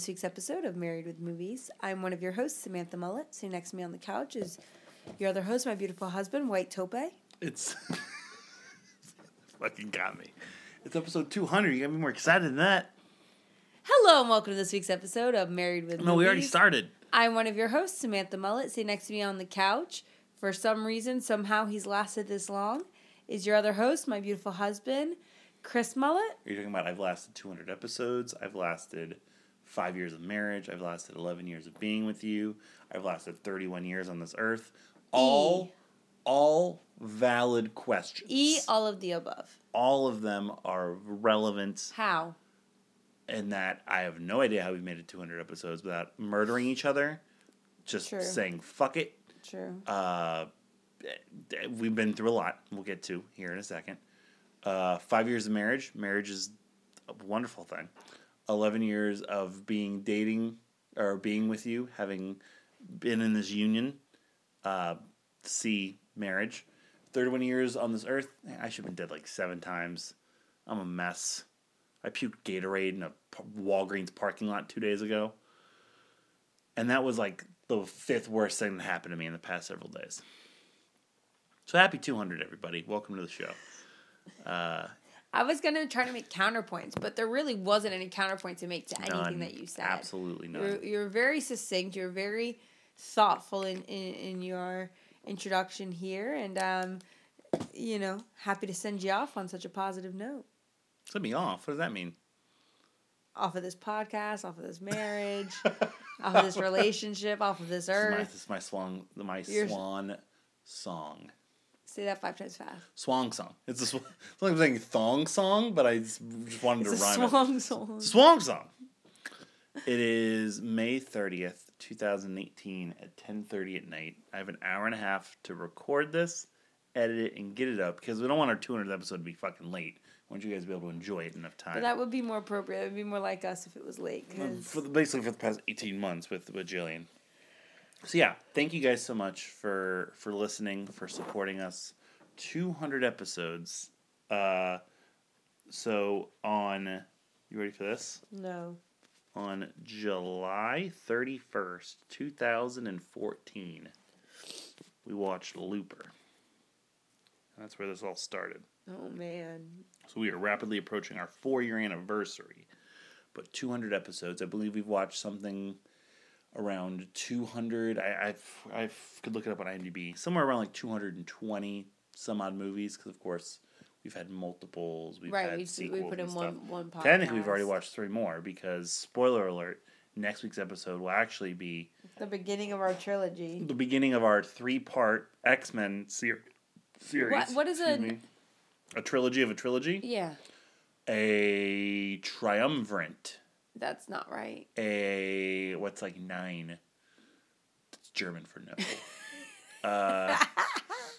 This week's episode of Married with Movies. I'm one of your hosts, Samantha Mullet. Sitting next to me on the couch is your other host, my beautiful husband, White Tope. It's fucking got me. It's episode 200. You got me more excited than that. Hello and welcome to this week's episode of Married with No, Movies. we already started. I'm one of your hosts, Samantha Mullet. Sitting next to me on the couch, for some reason, somehow he's lasted this long, is your other host, my beautiful husband, Chris Mullet. Are you talking about I've lasted 200 episodes? I've lasted five years of marriage. I've lasted 11 years of being with you. I've lasted 31 years on this earth. All, all valid questions. E, all of the above. all of them are relevant How? in that I have no idea how we've made it 200 episodes without murdering each other. Just True. saying fuck it. True. Uh, we've been through a lot. We'll get to here in a second. Uh, five years of marriage. Marriage is a wonderful thing. Eleven years of being dating or being with you, having been in this union. Uh, see marriage. Thirty-one years on this earth. I should have been dead like seven times. I'm a mess. I puked Gatorade in a Walgreens parking lot two days ago, and that was like the fifth worst thing that happened to me in the past several days. So happy 200, everybody. Welcome to the show. I was gonna try to make counterpoints, but there really wasn't any counterpoint to make to anything None. that you said. Absolutely none. You're, you're very succinct. You're very thoughtful in, in, in your introduction here, and um, you know, happy to send you off on such a positive note. Send me off. What does that mean? Off of this podcast, off of this marriage, off of this relationship, off of this This is my, earth. this is my swan, my swan song. Say that five times fast. Swang song. It's a sw- it's like I'm saying thong song, but I just, wanted It's to rhyme swan it. song. Swang song. It is May 30th, 2018 at 10:30 at night. I have an hour and a half to record this, edit it, and get it up because we don't want our 200th episode to be fucking late. I want you guys to be able to enjoy it enough time. But that would be more appropriate. It would be more like us if it was late. 'cause- for the, basically for the past 18 months with with Jillian. So yeah, thank you guys so much for for listening, for supporting us. 200 episodes. Uh so on you ready for this? no. On July 31st, 2014, we watched Looper. That's where this all started. Oh man. So we are rapidly approaching our four year anniversary. But 200 episodes. I believe we've watched something around 200. I I've, I could look it up on IMDb. Somewhere around like 220 some odd movies because, of course, we've had multiples. We've right. had We, sequels we put and in stuff. one one podcast. Technically, we've already watched three more because, spoiler alert, next week's episode will actually be the beginning of our trilogy. the beginning of our three part X Men ser- series. What- what is a- A trilogy of a trilogy? Yeah, a triumvirate, that's not right. a what's like nine. It's German for no. uh,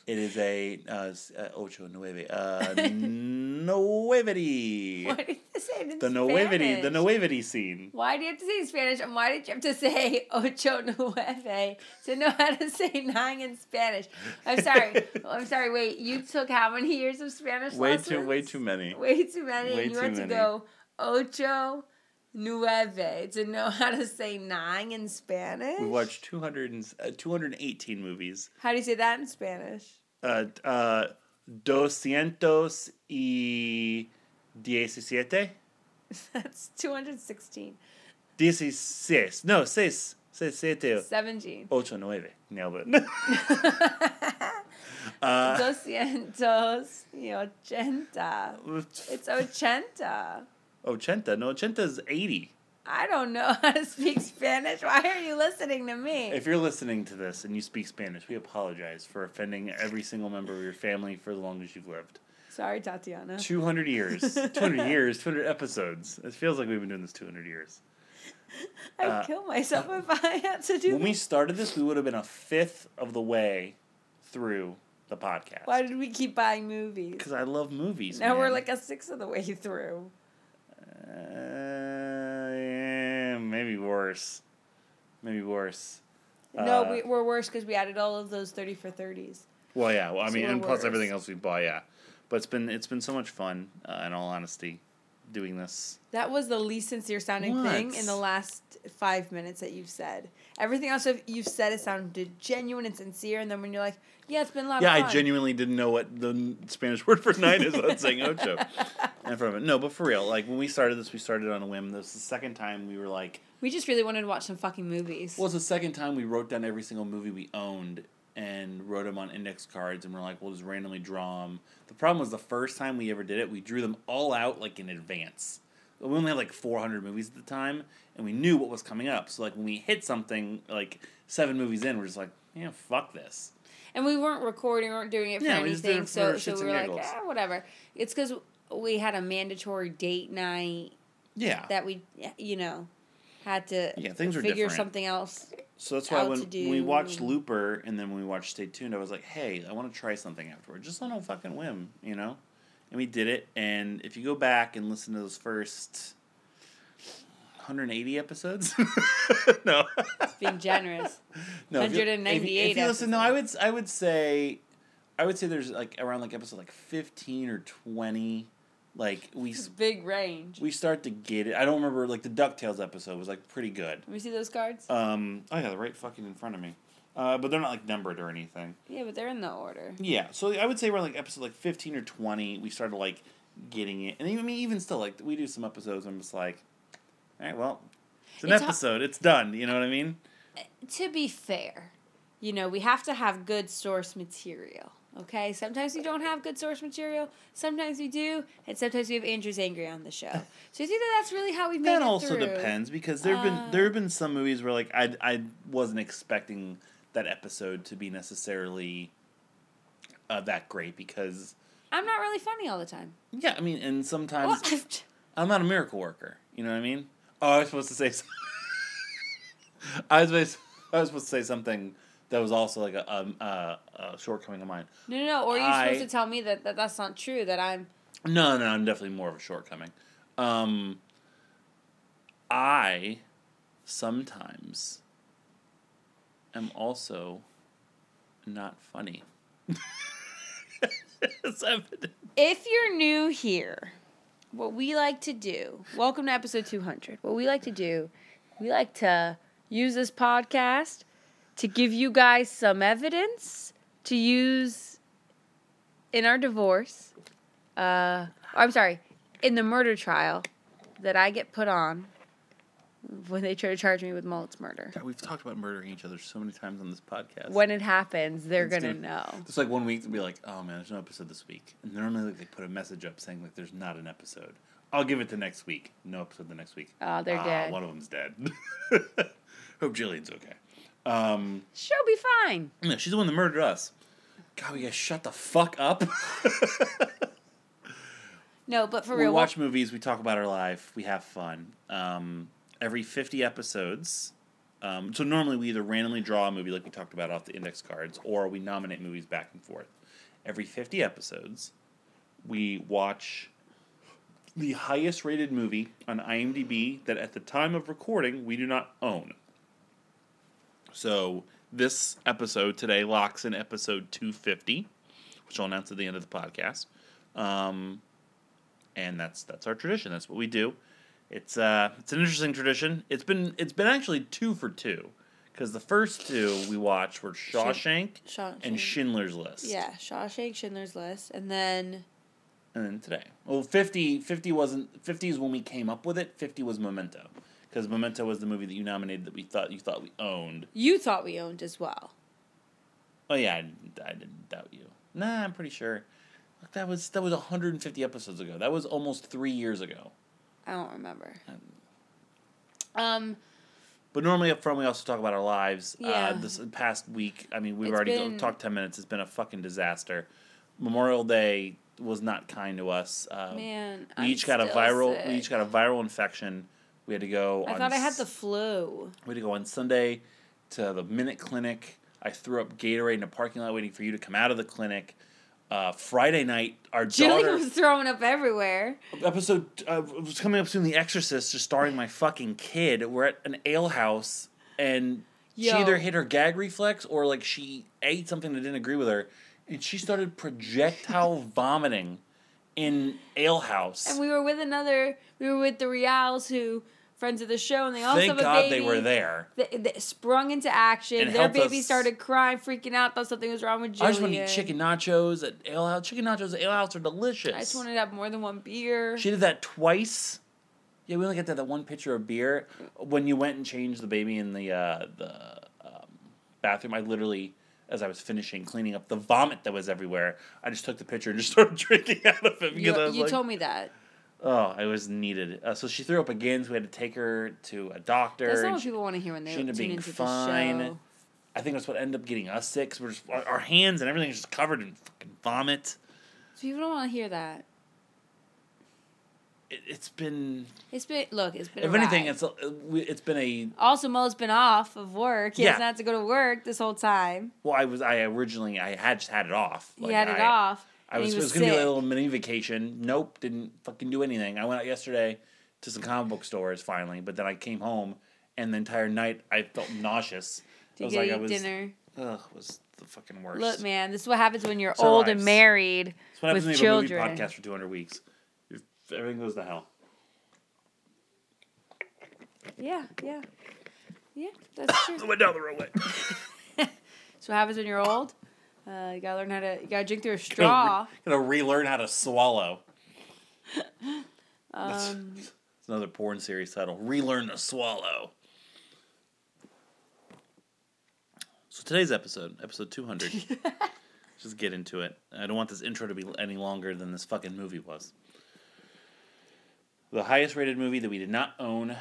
it is a uh, uh, ocho nueve. Uh. Why did you say in The nuevity. The nuevity scene. Why do you have to say Spanish? And why did you have to say ocho nueve to know how to say nine in Spanish? I'm sorry. I'm sorry. Wait, you took how many years of Spanish Way lessons? too. Way too many. Way too many. Way and you too had to many. go ocho nueve to know how to say nine in Spanish. We watched 200 and, uh, 218 movies. How do you say that in Spanish? Uh, uh, doscientos y diecisiete. That's 216. Dieciséis. No, seis. Seis, siete, 17. ocho, nueve. Nailed it. uh, Doscientos y ochenta. It's ochenta. Ochenta. No, Ochenta's 80. I don't know how to speak Spanish. Why are you listening to me? If you're listening to this and you speak Spanish, we apologize for offending every single member of your family for as long as you've lived. Sorry, Tatiana. 200 years. 200 years, 200 episodes. It feels like we've been doing this 200 years. I'd uh, kill myself if I had to do When we started this, we would have been a fifth of the way through the podcast. Why did we keep buying movies? Because I love movies. Now we're like a sixth of the way through. Yeah, maybe worse. Maybe worse. no, Uh, we, we're worse because we added all of those 30 for 30s. Well, yeah. Well, I So mean, and plus worse. everything else we bought, yeah. But it's been it's been so much fun. Uh, in all honesty, doing this. That was the least sincere sounding thing in the last five minutes that you've said. Everything else you've said has sounded genuine and sincere, and then when you're like, yeah, it's been a lot Yeah, I genuinely didn't know what the Spanish word for nine is without saying ocho. front of it. No, but for real, like when we started this, we started on a whim. This is the second time we were like, We just really wanted to watch some fucking movies. well, it's the second time we wrote down every single movie we owned and wrote them on index cards, and we're like, we'll just randomly draw them. The problem was the first time we ever did it, we drew them all out like in advance. We only had like 400 movies at the time, and we knew what was coming up. So like when we hit something like seven movies in, we're just like, yeah, fuck this. and we weren't recording, we weren't doing it for Yeah, we anything, it so for so we were like, eh, whatever. It's because we had a mandatory date night Yeah. that we, you know, had to Yeah, things were figure different. something else. So that's why when, when we watched. Looper and then when we watched Stay Tuned, I was like, hey, I want to try something afterward, just on a fucking whim, you know? And we did it. And if you go back and listen to those first 180 episodes, no, Being generous. no, if 198 If, you- if you listen, no, I would I would say, I would say there's like around like episode like 15 or 20, like we big range. we start to get it. I don't remember like the Ducktales episode was like pretty good. Let me see those cards. Um, oh yeah, they're right fucking in front of me. Uh, but they're not like numbered or anything. yeah, but they're in the order. Yeah, so I would say we're like episode like fifteen or twenty, we started like getting it, and I mean even still like we do some episodes. I'm just like, all right, well, it's an It's episode. it's done. You know what I mean? To be fair, you know, we have to have good source material. Okay, sometimes we don't have good source material. Sometimes we do, and sometimes we have Andrew's angry on the show. So I think that that's really how we made That it also through. depends because there've been Uh, there have been some movies where like I I wasn't expecting that episode to be necessarily uh, that great because I'm not really funny all the time. yeah, I mean, and Well, sometimes I'm not a miracle worker. You know what I mean? Oh, I was supposed to say. Some- I was supposed, I was supposed to say something that was also like a, um, uh, a shortcoming of mine. no, no, no. Or you're I- supposed to tell me that, that that's not true. That I'm. No, no, I'm definitely more of a shortcoming. Um, I sometimes am also not funny. it's evident. If you're new here, what we like to do, welcome to episode 200. What we like to do, we like to use this podcast to give you guys some evidence to use in our divorce. Uh, I'm sorry, in the murder trial that I get put on when they try to charge me with Mullet's murder. God, we've talked about murdering each other so many times on this podcast. When it happens, they're It's gonna know. It's like one week to be like, oh man, there's no episode this week, and normally like, they put a message up saying like there's not an episode. I'll give it to next week. No episode the next week. Oh, they're Ah, dead. One of them's dead. Hope Jillian's okay. Um, She'll be fine. no, she's the one that murdered us. God, we gotta shut the fuck up. No, but for real we real, watch movies. We talk about our life. We have fun. Um, every fifty episodes. Um, so normally we either randomly draw a movie like we talked about off the index cards, or we nominate movies back and forth. Every fifty episodes, we watch the highest rated movie on IMDb that at the time of recording we do not own. So this episode today locks in episode 250, which I'll announce at the end of the podcast. Um, and that's that's our tradition. That's what we do. It's uh it's an interesting tradition. It's been it's been actually two for two because the first two we watched were Shawshank Shawshank. and Schindler's List. Yeah, Shawshank, Schindler's List, and then And then today, well, 50, 50 wasn't fifty is when we came up with it. Fifty was Memento because Memento was the movie that you nominated that we thought you thought we owned. you thought we owned as well. Oh yeah, I, didn't- I didn't doubt you. Nah, I'm pretty sure. Look, that was that was 150 episodes ago. That was almost three years ago. I don't remember. Um, But normally up front, we also talk about our lives. Yeah. Uh, this past week, I mean, we've It's already been- talked 10 minutes. It's been a fucking disaster. Memorial Day was not kind to us. Uh, man, we I'm each got a viral. sick. We each got a viral infection. We had to go. I thought I had the flu. We had to go on Sunday to the Minute Clinic. I threw up Gatorade in the parking lot waiting for you to come out of the clinic. Uh, Friday night, our Jillian daughter was throwing up everywhere. episode uh, was coming up soon. The Exorcist, just starring my fucking kid. We're at an ale house, and she either hit her gag reflex or like she ate something that didn't agree with her, and she started projectile vomiting in ale house. And we were with another. We were with the Reals, who friends of the show, and they also Thank have a God baby. they were there. They, they sprung into action. And Their helped baby us- started crying, freaking out, thought something was wrong with Jillian. I just want to eat chicken nachos at ale house. Chicken nachos at ale house are delicious. I just wanted to have more than one beer. She did that twice. Yeah, we only got that, that one picture of beer. When you went and changed the baby in the uh, the um, bathroom, I literally, as I was finishing cleaning up the vomit that was everywhere, I just took the picture and just started drinking out of it because you I was you like, told me that. Oh, it was needed. Uh, so she threw up again. So we had to take her to a doctor. That's not what she- people want to hear when they she ended up being into fine. I think that's what ended up getting us sick. 'cause we're just our, our hands and everything is just covered in fucking vomit. So people don't want to hear that. It, it's been, It's been look. It's been. if a anything, ride. it's a, it's been a also Mo's been off of work. He Yeah. hasn't had to go to work this whole time. Well, I was I originally I had just had it off. he had it I, off. I was, it was was gonna be a little mini vacation. Nope, didn't fucking do anything. I went out yesterday to some comic book stores finally, but then I came home and the entire night I felt nauseous. to I was get like I was dinner. ugh was the fucking worst. Look, man, this is what happens when you're It's old and married That's what happens with when you have a movie children. podcast for two hundred weeks. Everything goes to hell. Yeah, yeah, yeah. That's true. I went down the wrong way. so what happens when you're old? Uh, you gotta learn how to. You gotta drink through a straw. Gotta relearn how to swallow. Um, It's another porn series title. Relearn to swallow. So today's episode, episode 200. just get into it. I don't want this intro to be any longer than this fucking movie was. The highest rated movie that we did not own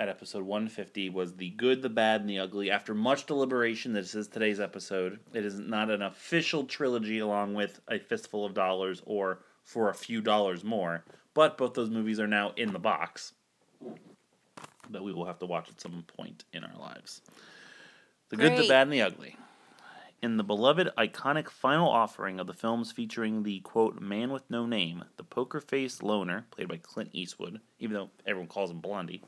at episode 150 was The Good, the Bad, and the Ugly. After much deliberation, this is today's episode. It is not an official trilogy along with A Fistful of Dollars or For a Few Dollars More, but both those movies are now in the box that we will have to watch at some point in our lives. The Good, the Bad, and the Ugly. In the beloved iconic final offering of the films featuring the quote man with no name, the poker faced loner, played by Clint Eastwood, even though everyone calls him Blondie,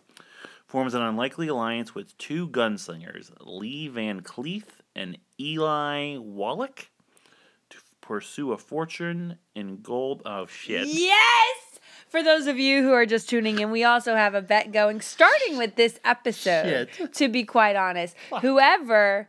forms an unlikely alliance with two gunslingers, Lee Van Cleef and Eli Wallach, to pursue a fortune in gold. Oh shit! yes. For those of you who are just tuning in, we also have a bet going, starting with this episode. Shit. To be quite honest, whoever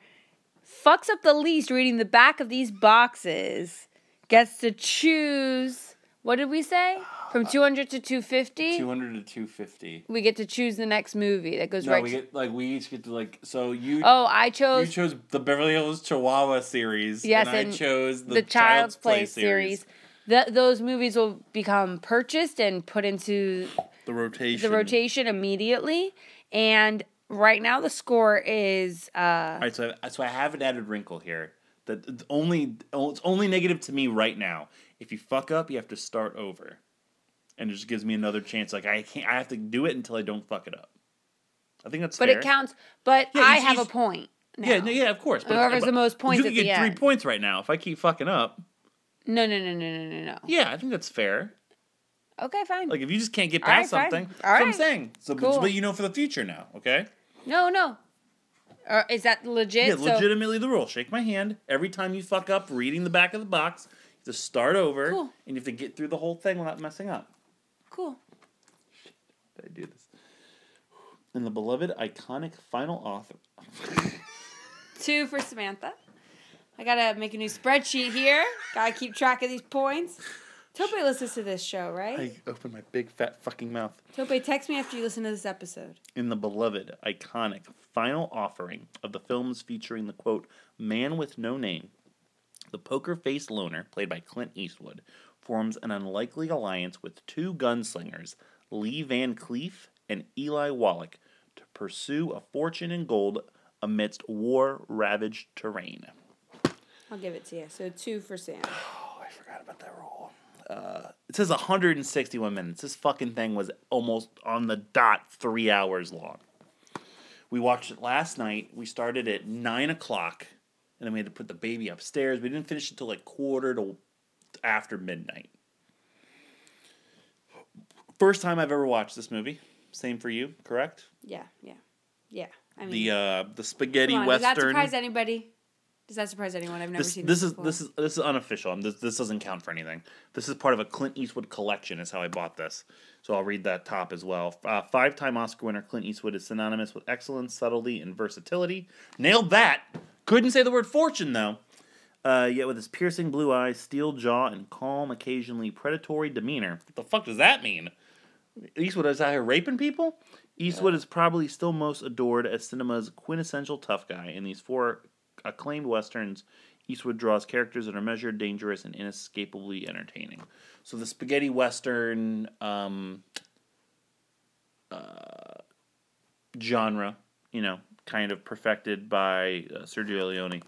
fucks up the least reading the back of these boxes gets to choose. What did we say? From 200 to 250? Two hundred to two fifty. we get to choose the next movie that goes No, right we to- get like we each get to like so you Oh, I chose you chose the Beverly Hills Chihuahua series. Yes, and I chose the, the, Child's Play series. Th- those movies will become purchased and put into The rotation. the rotation immediately. And right now the score is uh All right, so I, so I have an added wrinkle here that only it's only negative to me right now. If you fuck up, you have to start over, and it just gives me another chance. Like I can't, I have to do it until I don't fuck it up. I think that's fair. but fair. it counts but Yeah, I have a point. Now. Yeah, no, yeah, of course. But Whoever's the most points you could get three end. points right now if I keep fucking up. No, no, no, no, no, no, no. Yeah, I think that's fair. Okay, fine. Like if you just can't get All right, past something, All what I'm saying. So, Cool. but you know for the future now, okay? no, no. Or is that legit? Yeah, So- legitimately the rule. Shake my hand every time you fuck up reading the back of the box. You have to start over, Cool. and you have to get through the whole thing without messing up. Cool. Did I do this? In the beloved iconic final author. Two for Samantha. I gotta make a new spreadsheet here. Gotta keep track of these points. Tope listens to this show, right? I open my big fat fucking mouth. Tope, text me after you listen to this episode. In the beloved iconic final offering of the films featuring the quote man with no name, the poker faced loner, played by Clint Eastwood, forms an unlikely alliance with two gunslingers, Lee Van Cleef, and Eli Wallach to pursue a fortune in gold amidst war ravaged terrain. I'll give it to you. So two for Sam. Oh, I forgot about that roll. Uh, it says 161 minutes. This fucking thing was almost on the dot three hours long. We watched it last night. We started at 9 o'clock, and then we had to put the baby upstairs. We didn't finish until like quarter to after midnight. First time I've ever watched this movie. Same for you, correct? Yeah, yeah, yeah. I mean, The uh, the spaghetti on, does that western. surprise anybody? Does that surprise anyone? I've never this, seen this this. is before. this is this is unofficial. This this doesn't count for anything. This is part of a Clint Eastwood collection. Is how I bought this. So I'll read that top as well. Uh, five-time Oscar winner Clint Eastwood is synonymous with excellence, subtlety, and versatility. Nailed that. Couldn't say the word fortune though. Uh, yet with his piercing blue eyes, steel jaw, and calm, occasionally predatory demeanor. What the fuck does that mean? Eastwood is out here raping people? Eastwood is probably still most adored as cinema's quintessential tough guy. In these four acclaimed westerns, Eastwood draws characters that are measured, dangerous, and inescapably entertaining. So the spaghetti western um, uh, genre, you know, kind of perfected by uh, Sergio Leone,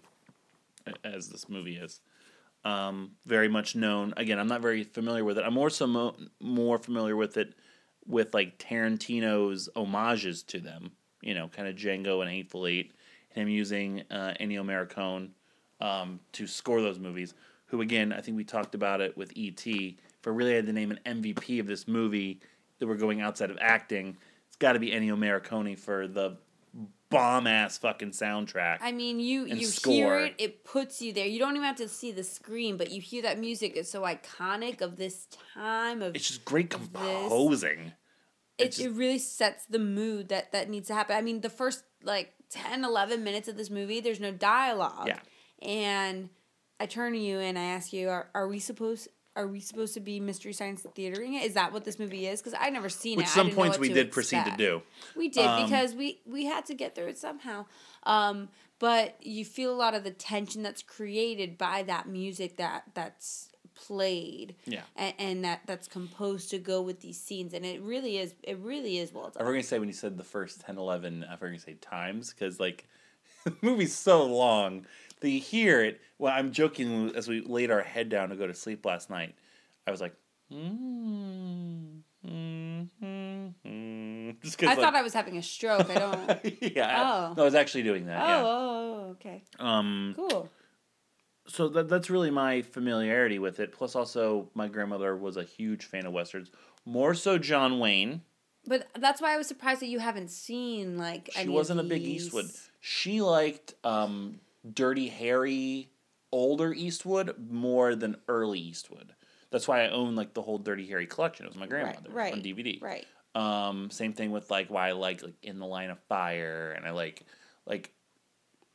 as this movie is. Um, very much known. Again, I'm not very familiar with it. I'm more so mo- more familiar with it with like Tarantino's homages to them. You know, kind of Django and Hateful Eight. Him using uh, Ennio Morricone um, to score those movies. Who again, I think we talked about it with E.T. If I really had to name an MVP of this movie that we're going outside of acting, it's got to be Ennio Morricone for the bomb ass fucking soundtrack. I mean, you you score. hear it, it puts you there. You don't even have to see the screen, but you hear that music. It's so iconic of this time of. it's just great composing. it, just- it really sets the mood that that needs to happen. I mean, the first like 10, 11 minutes of this movie, there's no dialogue. Yeah. And I turn to you and I ask you, are, are we supposed are we supposed to be mystery science theatering it? Is that what this movie is? Because I never seen Which it. Some points we did proceed to do. We did Um, because we we had to get through it somehow. Um, but you feel a lot of the tension that's created by that music that that's played. Yeah. And, and that that's composed to go with these scenes, and it really is. It really is well done I was gonna say when you said the first 10, 11, I was gonna say times because like the movie's so long hear it. Well, I'm joking as we laid our head down to go to sleep last night. I was like, mm, mm, mm, just I because thought I was having a stroke. I don't. yeah, Oh. no, I was actually doing that. oh, yeah. oh, oh, okay. Um, Cool. so that that's really my familiarity with it. Plus, also my grandmother was a huge fan of westerns, more so John Wayne. But that's why I was surprised that you haven't seen like. She wasn't a big. Eastwood. She liked um, Dirty Harry, older Eastwood more than early Eastwood. That's why I own like the whole Dirty Harry collection. It was my grandmother's right. on DVD. Right. Um, same thing with like why I like like In the Line of Fire, and I like like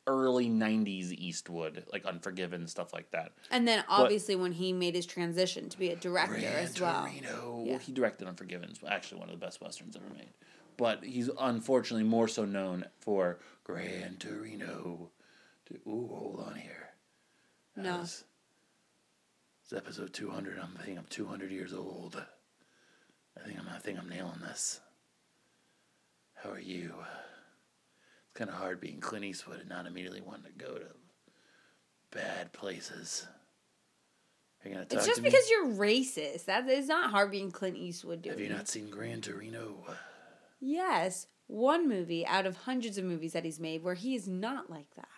early '90s Eastwood, like Unforgiven stuff like that. And then obviously when he made his transition to be a director as well. Torino. Yeah. He directed Unforgiven. It's actually one of the best westerns ever made. But he's unfortunately more so known for Gran Torino. Ooh, hold on here. No. It's episode two hundred. I'm I think I'm two hundred years old. I think I'm I think I'm nailing this. How are you? It's kind of hard being Clint Eastwood and not immediately wanting to go to bad places. Are you gonna talk It's just because you're racist. That is not hard being Clint Eastwood doing. Have you not seen Gran Torino? Yes, one movie out of hundreds of movies that he's made where he is not like that.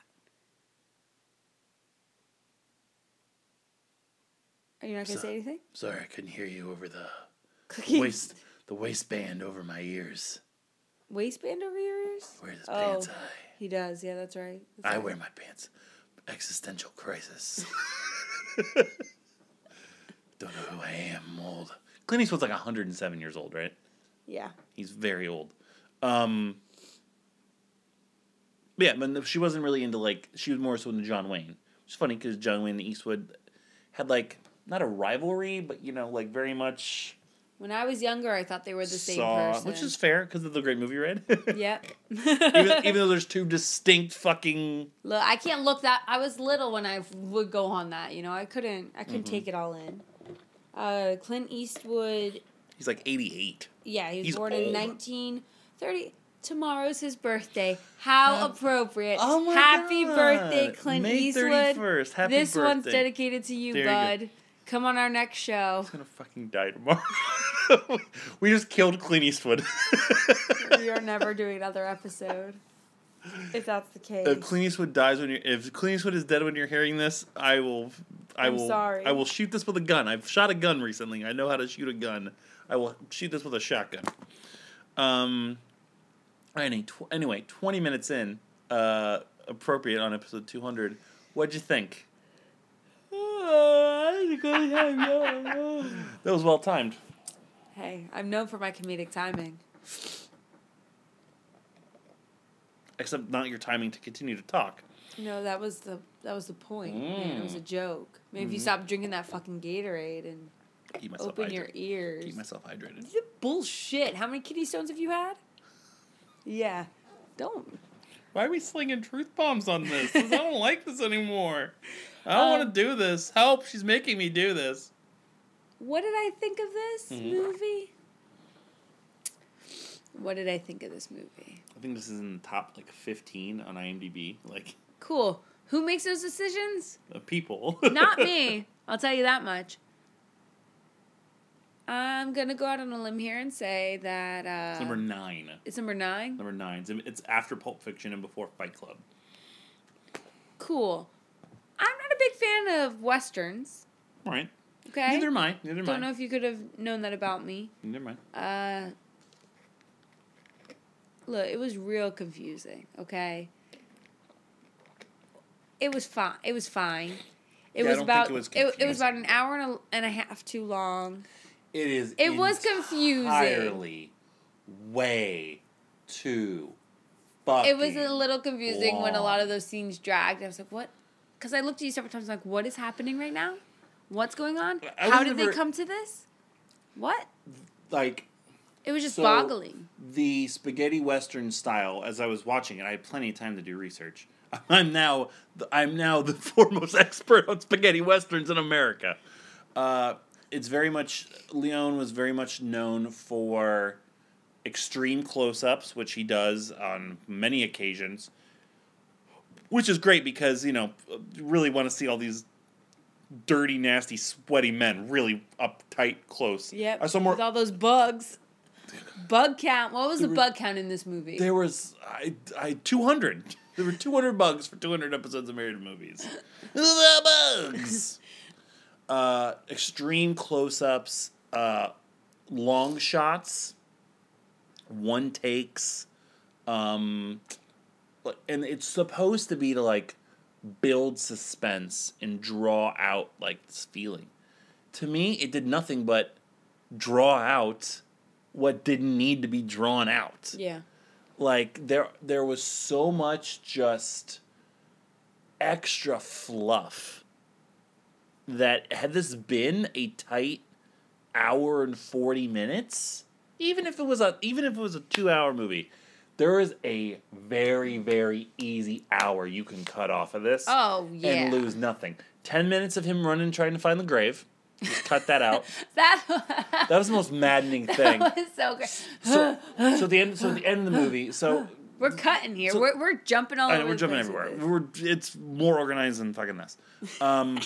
Are you not going to So- say anything? Sorry, I couldn't hear you over the Cookie waist, the waistband over my ears. waistband over your ears? Wear his Oh. pants high. He does. Yeah, that's right. That's I right. wear my pants. Existential crisis. Don't know who I am. I'm old. Clint Eastwood's like 107 years old, right? Yeah. He's very old. Um, yeah, but she wasn't really into like she was more so into John Wayne. It's funny because John Wayne and Eastwood had like not a rivalry, but you know, like very much When I was younger, I thought they were the same saw, person. which is fair because of the great movie read. Yep. even, even though there's two distinct fucking Look, I can't look that. I was little when I would go on that. You know, I couldn't. I couldn't Mm-hmm. take it all in. Uh, Clint Eastwood. he's like 88 Yeah, he was He's born in 1930. Tomorrow's his birthday. How appropriate. oh my Happy God. birthday, Clint May Eastwood. 31st. Happy this one's dedicated to you, There you bud. Come on our next show. He's gonna fucking die tomorrow. we just killed Clint Eastwood. we are never doing another episode. If that's the case. If Clint Eastwood dies when you're, if Clint Eastwood is dead when you're hearing this, I will, I I'm will, sorry. I will shoot this with a gun. I've shot a gun recently. I know how to shoot a gun. I will shoot this with a shotgun. Um. Any, tw- anyway, twenty minutes in, uh, appropriate on episode two hundred. What'd you think? That was well timed. hey, I'm known for my comedic timing. Except not your timing to continue to talk. No, that was the that was the point. Man, it was a Mm. joke. Maybe if Mm-hmm. you stop drinking that fucking Gatorade and Keep myself open hydrated. your ears. Keep myself hydrated. You bullshit. How many kidney stones have you had? Yeah. Don't. Why are we slinging truth bombs on this? I don't like this anymore. I don't Um, want to do this. Help! She's making me do this. What did I think of this Mhm. movie? What did I think of this movie? I think this is in the top like fifteen on IMDb. Like Cool. Who makes those decisions? uh, people. Not me. I'll tell you that much. I'm gonna go out on a limb here and say that uh, It's number nine. it's number nine. Number nine. It's, it's after Pulp Fiction and before Fight Club. Cool. I'm not a big fan of westerns. Right. Okay. Neither am I. Neither am Don't I. know if you could have known that about me. Neither am I. Uh, look, it was real confusing. Okay. It was fine. It was fine. It Yeah, I was don't think about it was it, was about confusing. an hour and a, and a half too long. It is. It was confusing. Entirely way too. Fucking It was a little confusing when a lot of those scenes dragged. I was like, "What?" Because I looked at you several times, like, "What is happening right now? What's going on? I How did never- they come to this? What?" like It was just So- boggling. the spaghetti western style as i was watching it i had plenty of time to do research i'm now i'm now the foremost expert on spaghetti westerns in america uh, it's very much Leone was very much known for extreme close-ups which he does on many occasions which is great because you know really want to see all these dirty nasty sweaty men really up tight, close Yep. i saw more With all those bugs. Bug count. What was the were- bug count in this movie? There was I I two hundred. There were two hundred bugs for two hundred episodes of Married Movies. the bugs. uh, extreme close-ups, uh, long shots, one takes, um, and it's supposed to be to like build suspense and draw out like this feeling. To me, it did nothing but draw out what didn't need to be drawn out yeah. like there there was so much just extra fluff that had this been a tight hour and 40 minutes even if it was a even if it was a 2 hour movie there is a very very easy hour you can cut off of this Oh yeah. and lose nothing 10 minutes of him running trying to find the grave just cut that out that that was the most maddening thing that was so great. so so the end so the end of the movie so we're cutting here. so- we're we're jumping all I over. know, we're jumping everywhere. We're it's more organized than fucking this. Um,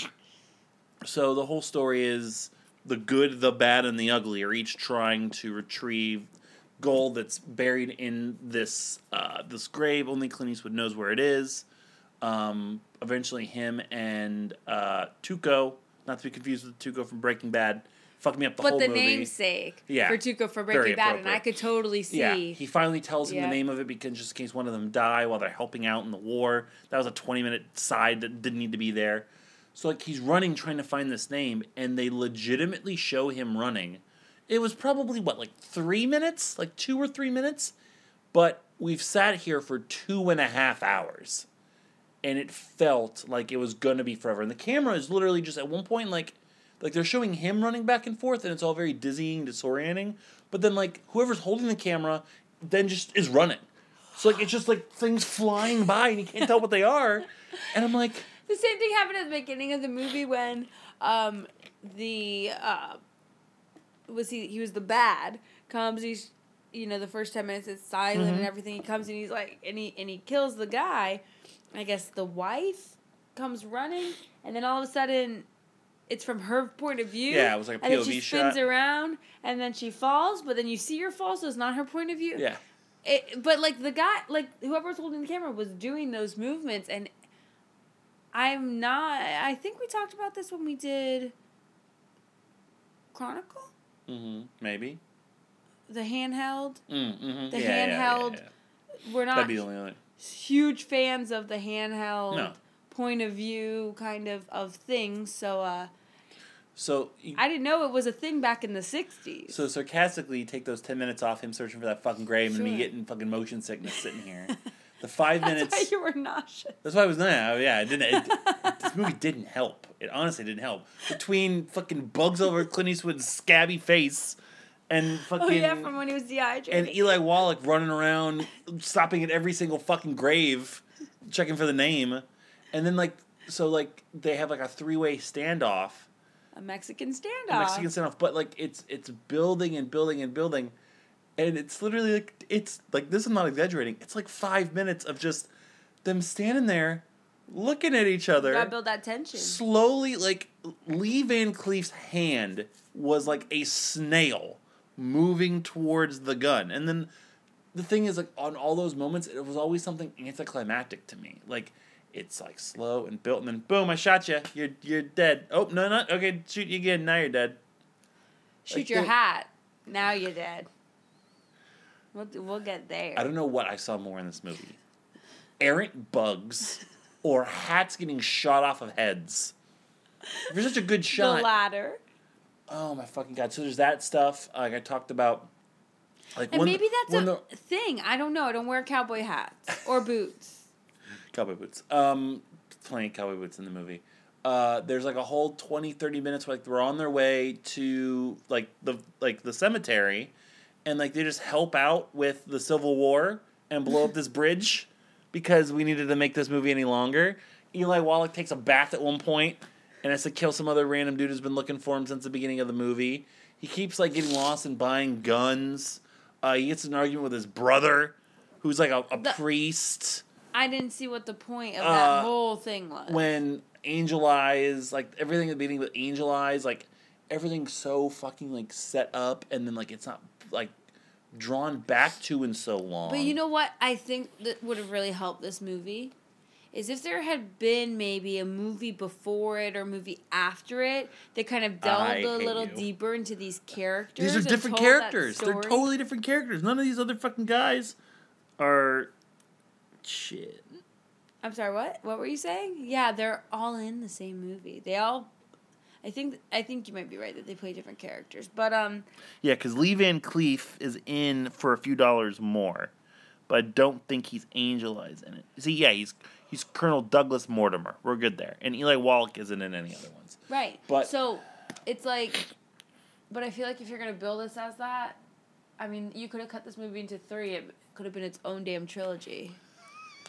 so the whole story is the good, the bad, and the ugly are each trying to retrieve gold that's buried in this uh, this grave. Only Clint Eastwood knows where it is. Um, eventually, him and uh, Tuco, not to be confused with Tuco from Breaking Bad, fucked me up the. But whole the movie. namesake Yeah. for Tuco for Breaking Bad, and I could totally see. Yeah, he finally tells him Yeah. the name of it because just in case one of them die while they're helping out in the war. That was a twenty minute side that didn't need to be there. So like he's running trying to find this name, and they legitimately show him running. It was probably what like three minutes, like two or three minutes, but we've sat here for two and a half hours, and it felt like it was gonna be forever. And the camera is literally just at one point like like they're showing him running back and forth and it's all very dizzying disorienting. But then like whoever's holding the camera then just is running. So like it's just like things flying by and you can't tell what they are. And i'm like The same thing happened at the beginning of the movie when um, the uh, was he he was the bad comes he's you know the first 10 minutes it's silent and mm-hmm. everything he comes and he's like and he and he kills the guy i guess the wife comes running and then all of a sudden it's from her point of view Yeah, it was like a and then she POV spins shot. around and then she falls but then you see her fall so it's not her point of view Yeah. it, but like the guy, like whoever was holding the camera was doing those movements, and I'm not. I think we talked about this when we did Chronicle, Mm-hmm. Maybe. the handheld. Mm-hmm. The yeah, yeah, yeah, handheld yeah. We're not That'd be the only one. huge fans of the handheld No. point of view kind of of things, so uh, So, you, I didn't know it was a thing back in the '60s. so sarcastically, you take those ten minutes off him searching for that fucking grave and me getting fucking motion sickness sitting here. The five That's minutes. That's why you were nauseous. That's why I was yeah, yeah. It didn't. It, this movie didn't help. It honestly didn't help. Between fucking bugs over Clint Eastwood's scabby face, and fucking Oh yeah, from when he was dehydrated. and Eli Wallach running around, stopping at every single fucking grave, checking for the name, and then like so like they have like a three way standoff, a Mexican a standoff. Mexican standoff, but like it's it's building and building and building, and it's literally like it's like this is not exaggerating. It's like five minutes of just them standing there, looking at each other Gotta build that tension. slowly like Lee Van Cleef's hand was like a snail moving towards the gun. And then the thing is like on all those moments it was always something anticlimactic to me. Like it's like slow and built and then boom, I shot you. You're you're dead. Oh, no, no. Okay, shoot you again. Now you're dead. Shoot Like your hat. Now you're dead. We'll, we'll get there. I don't know what I saw more in this movie. Errant bugs or hats getting shot off of heads. You're such a good shot. the ladder. Oh my fucking god! So there's that stuff. Like I talked about. Like And maybe the- that's a the thing. I don't know. I don't wear cowboy hats or boots. cowboy boots. Um, plenty of cowboy boots in the movie. Uh, there's like a whole 20, 30 minutes where like they're on their way to like the like the cemetery, and like they just help out with the Civil War and blow up this bridge because we needed to make this movie any longer. Eli Wallach takes a bath at one point and has to kill some other random dude who's been looking for him since the beginning of the movie. He keeps like getting lost and buying guns. Uh, he gets an argument with his brother, who's like a, a The- priest. I didn't see what the point of Uh, that whole thing was. when Angel Eyes, like everything at the beginning with Angel Eyes, like everything's so fucking like set up, and then like it's not like drawn back to in so long. But you know what I think that would have really helped this movie is if there had been maybe a movie before it or a movie after it that kind of delved I a hate little you. deeper into these characters. these are different characters. They're totally different characters. None of these other fucking guys are shit. I'm sorry. What? What were you saying? Yeah, they're all in the same movie. They all. I think I think you might be right that they play different characters, but um, Yeah, because Lee Van Cleef is in for a few dollars more, but I don't think he's Angel Eyes in it. See, yeah, he's he's Colonel Douglas Mortimer. We're good there, and Eli Wallach isn't in any other ones. right. But- so it's like, but I feel like if you're gonna build this as that, I mean, you could have cut this movie into three. It could have been its own damn trilogy.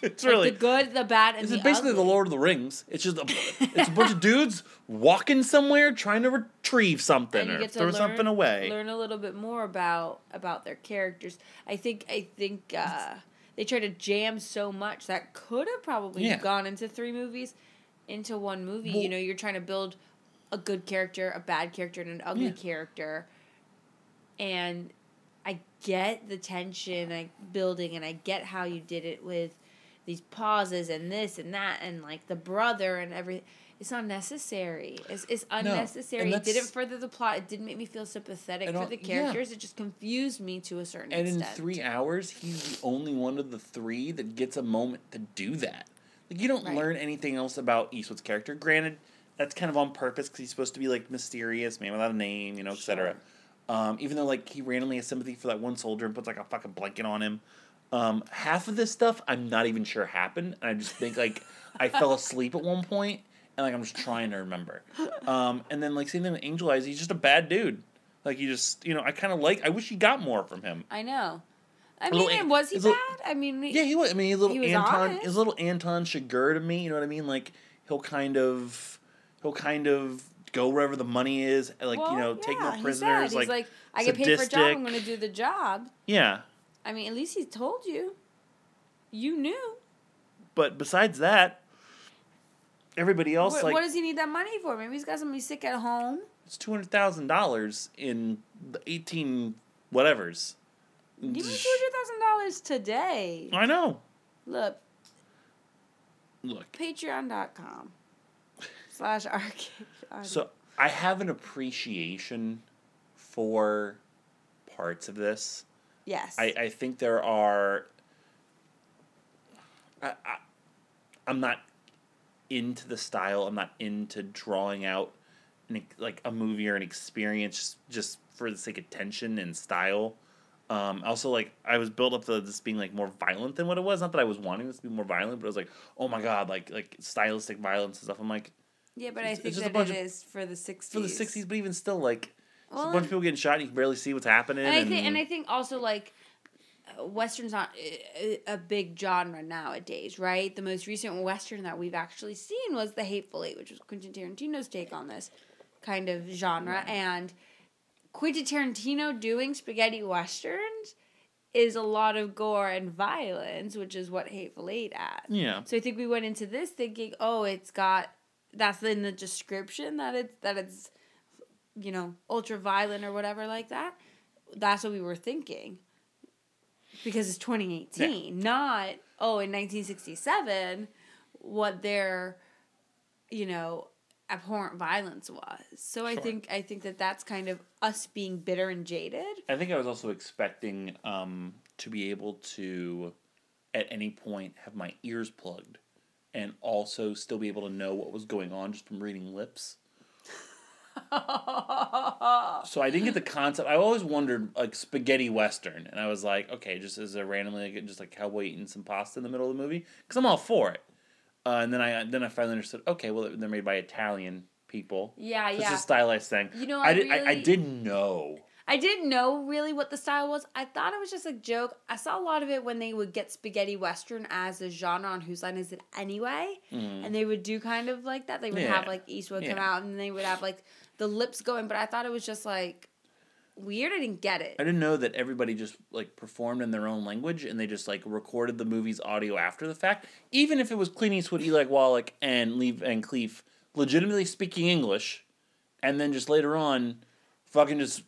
It's Like really the good, the bad, and This the is basically the. Lord of the Rings. It's just a, it's a bunch of dudes walking somewhere trying to retrieve something or throw learn, something away. Learn a little bit more about about their characters. I think I think uh, they try to jam so much that could have probably Yeah. gone into three movies, into one movie. you know, you're trying to build a good character, a bad character, and an ugly Yeah. character, and I get the tension I building, and I get how you did it with these pauses and this and that, and like the brother and everything. It's unnecessary. It's, it's unnecessary. and it didn't further the plot. It didn't make me feel sympathetic And for the yeah. characters. It just confused me to a certain extent. and in three hours, he's the only one of the three that gets a moment to do that. Like you don't Right. learn anything else about Eastwood's character. Granted, that's kind of on purpose because he's supposed to be like mysterious, man without a name, you know, etc. Um, even though like he randomly has sympathy for that one soldier and puts like a fucking blanket on him. Um, half of this stuff I'm not even sure happened. And I just think like I fell asleep at one point and like I'm just trying to remember. Um, and then like same thing with Angel Eyes, he's just a bad dude. Like he just you know I kind of like I wish he got more from him. I know. I mean, An- and was he bad? little- I mean, Yeah, he was. I mean, he's a little He was Anton. honest. His little Anton Chigurh to me. You know what I mean? Like he'll kind of, he'll kind of go wherever the money is, like you Well, know, take yeah, more he prisoners. like, He's like, I get paid for a job. I'm going to do the job. yeah. I mean, at least he told you. You knew. But besides that, everybody else What, like what does he need that money for? Maybe he's got somebody sick at home. it's two hundred thousand dollars in the eighteen whatevers. Give me two hundred thousand dollars today. I know. Look, Look, patreon.com slash arcade. so I have an appreciation for parts of this. Yes. I, I think there are. I, I, I'm not into the style. I'm not into drawing out an, like a movie or an experience just for the sake of tension and style. Um, also, like I was built up to this being like more violent than what it was. Not that I was wanting this to be more violent, but I was like, oh my god, like like stylistic violence and stuff. I'm like, yeah, but I think it's just a that it of- is for the 60s. for the '60s, but even still, like, Well, a bunch of people getting shot. and You can barely see what's happening. and I think, and I think also like uh, westerns not a, a big genre nowadays, right? The most recent western that we've actually seen was The Hateful Eight, which was Quentin Tarantino's take on this kind of genre, and Quentin Tarantino doing spaghetti westerns is a lot of gore and violence, which is what Hateful Eight adds. yeah, So I think we went into this thinking, oh, it's got that's in the description that it's that it's you know ultra violent or whatever like that. That's what we were thinking because it's 2018, not oh in 1967 what their you know abhorrent violence was. So I think I think that that's kind of us being bitter and jaded. I think I was also expecting um, to be able to, at any point, have my ears plugged, and also still be able to know what was going on just from reading lips. So I didn't get the concept. I always wondered like spaghetti western, and I was like, okay, just as a randomly like, just like cowboy eating some pasta in the middle of the movie, because I'm all for it. Uh, and then I then I finally understood. Okay, well they're made by Italian people. Yeah, It's yeah. It's a stylized thing. You know, I, I did. I, I really- didn't know. I didn't know really what the style was. I thought it was just a joke. I saw a lot of it when they would get spaghetti western as a genre on Whose Line Is It Anyway, and they would do kind of like that. They would have Yeah. like Eastwood come out, and they would have like the lips going. But I thought it was just like weird. I didn't get it. I didn't know that everybody just like performed in their own language and they just like recorded the movie's audio after the fact. Even if it was Clint Eastwood, Eli Wallach, and Lee Van Cleef legitimately speaking English, and then just later on, fucking just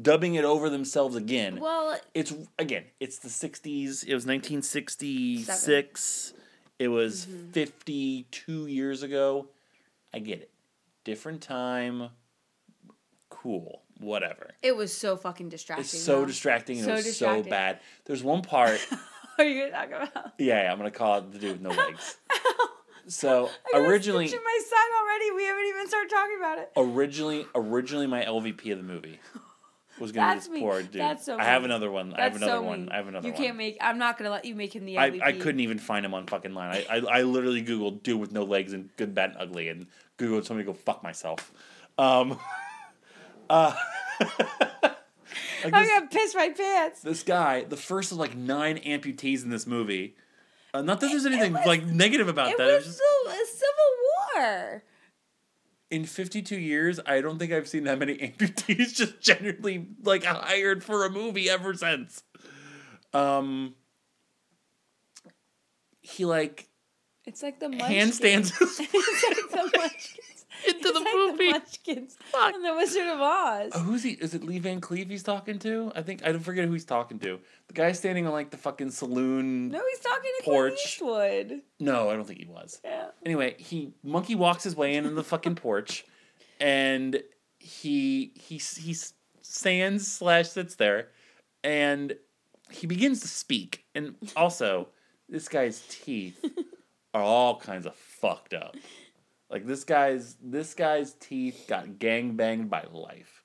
dubbing it over themselves again. Well, It's again, it's the '60s. It was 1966. It was mm-hmm. 52 years ago. I get it. Different time. Cool. Whatever. it was so fucking distracting. It's so though. distracting and So it was distracting. so bad. There's one part. What are you gonna talk about? yeah, yeah, I'm gonna call it the dude with no legs. So originally, my side already. We haven't even started talking about it. originally, originally, my LVP of the movie was gonna That's be this poor dude. That's so I have another one. I have another so one. I have another one. You one. can't make. I'm not gonna let you make him the I. I couldn't even find him on fucking line. I, I, I literally googled dude with no legs and good, bad, and ugly, and googled somebody to go fuck myself. Um, uh, like I'm this- gonna piss my pants. this guy, the first of like nine amputees in this movie. Uh, not that there's anything was- like negative about It that. It was was just civil war. In 52 years, I don't think I've seen that many amputees just generally like hired for a movie ever since. Um, he like It's like the handstands it's like the Munchkins. into the like movie. the Munchkins Fuck. on the Wizard of Oz. Oh, who's he? Is it Lee Van Cleef he's talking to? I think I don't forget who he's talking to. The guy standing on like the fucking saloon. No, he's talking to Porch. Clint Eastwood. No, I don't think he was. Yeah. Anyway, he monkey walks his way into the fucking porch, and he he he stands slash sits there, and he begins to speak. And also, this guy's teeth are all kinds of fucked up. Like this guy's this guy's teeth got gang banged by life,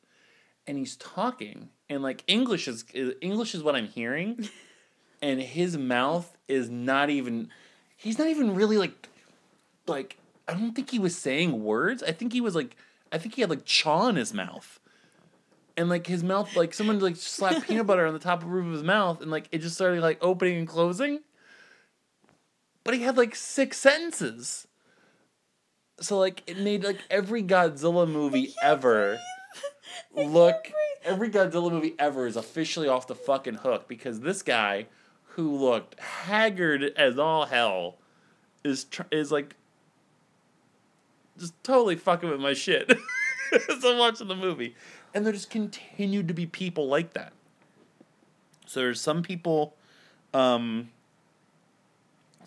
and he's talking, and like English is English is what I'm hearing, and his mouth is not even. He's not even really like, like I don't think he was saying words. I think he was like, I think he had like chaw in his mouth, and like his mouth, like someone like slapped peanut butter on the top of the roof of his mouth, and like it just started like opening and closing. But he had like six sentences. So like it made like every Godzilla movie ever look every Godzilla movie ever is officially off the fucking hook because this guy who looked haggard as all hell is tr- is like just totally fucking with my shit as I'm watching the movie. And there just continued to be people like that. So there's some people um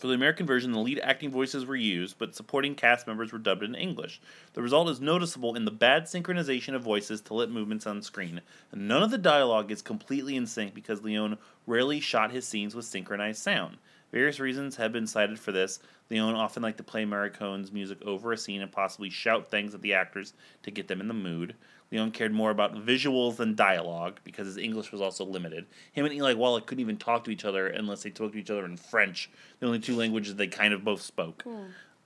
for the American version, the lead acting voices were used, but supporting cast members were dubbed in English. The result is noticeable in the bad synchronization of voices to lip movements on screen. None of the dialogue is completely in sync because Leone rarely shot his scenes with synchronized sound. Various reasons have been cited for this. Leone often liked to play Morricone's music over a scene and possibly shout things at the actors to get them in the mood. Leone cared more about visuals than dialogue because his English was also limited. Him and Eli Wallach couldn't even talk to each other unless they talked to each other in French, the only two languages they kind of both spoke.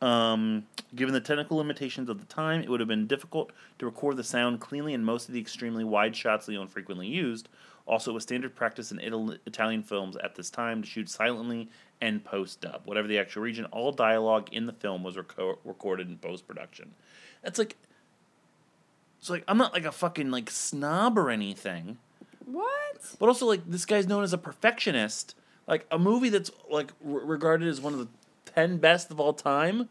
Um, given the technical limitations of the time, it would have been difficult to record the sound cleanly in most of the extremely wide shots Leone frequently used. Also, it was standard practice in Ital- Italian films at this time to shoot silently and post dub. Whatever the actual region, all dialogue in the film was reco- recorded in post production. That's like, it's like I'm not like a fucking like snob or anything, What? but also like this guy's known as a perfectionist. Like a movie that's like re- regarded as one of the ten best of all time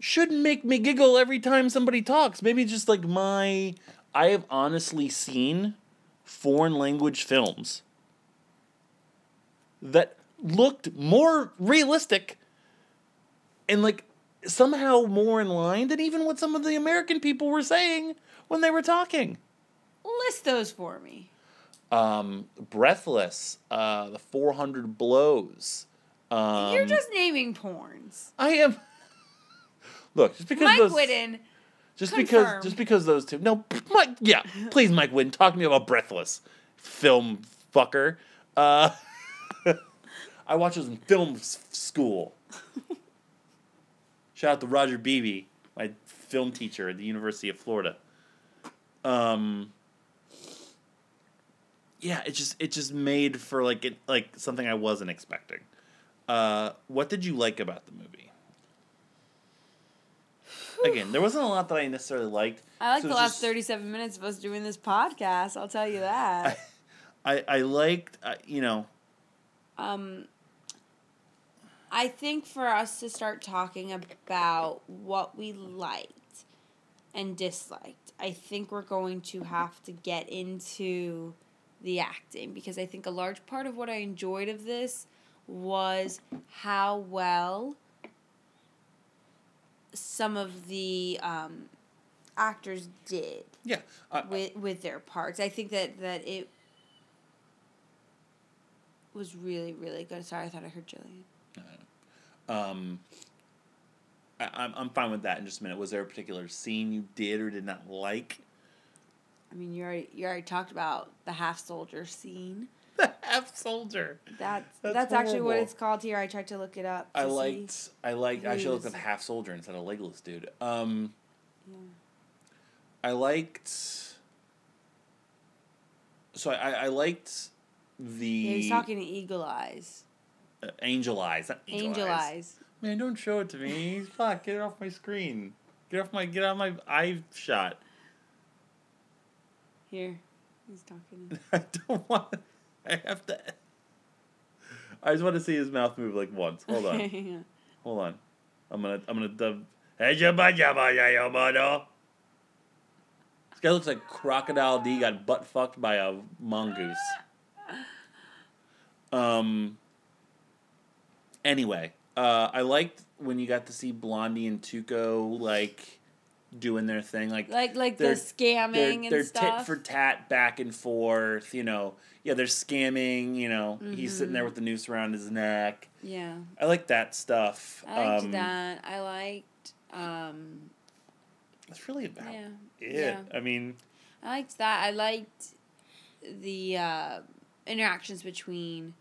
shouldn't make me giggle every time somebody talks. Maybe just like my I have honestly seen foreign language films that looked more realistic and like somehow more in line than even what some of the American people were saying when they were talking. List those for me. Um, Breathless, uh, the 400 Blows. Um, You're just naming porns. I am. Look, just because Mike those, Whitten. just because, just because those two. No, Mike. Yeah, please, Mike Whitten, talk to me about Breathless, film fucker. Uh, I watched those in film s- school. Shout out to Roger Beebe, my film teacher at the University of Florida. Um. Yeah, it just it just made for like it like something I wasn't expecting. Uh, what did you like about the movie? Again, there wasn't a lot that I necessarily liked. I like so the last just- 37 minutes of us doing this podcast. I'll tell you that. I I liked uh, you know um, I think for us to start talking about what we liked and disliked, I think we're going to have to get into the acting because I think a large part of what I enjoyed of this was how well some of the um, actors did yeah with with their parts. I think that that it was really really good. Sorry, I thought I heard Jillian. um I, I'm I'm fine with that in just a minute. Was there a particular scene you did or did not like? I mean, you already you already talked about the half soldier scene. The half soldier. That's That's that's, actually what it's called here. I tried to look it up. I liked I liked I should look up half soldier instead of legless dude. Um Yeah. I liked so I, I liked the Yeah, he's talking to Eagle Eyes. uh, angel eyes, not angel, Angel eyes. Eyes. Man, don't show it to me. Fuck, get it off my screen. Get off my get out my eye shot. Here, he's talking. I don't want. I have to. I just want to see his mouth move like once. Hold on, Yeah. hold on. I'm gonna I'm gonna dub. Hey, jabba, jabba, ya, ya, bada. This guy looks like Crocodile D got butt fucked by a mongoose. Um. Anyway, uh, I liked when you got to see Blondie and Tuco like doing their thing, like Like like They're- the scamming they're, and they're stuff. tit for tat back and forth. You know, yeah, they're scamming. You know, he's sitting Mm-hmm. there with the noose around his neck. yeah, I like that stuff. I liked um, that. I liked. Um, That's really about yeah, it. yeah. I mean, I liked that. I liked the uh, interactions between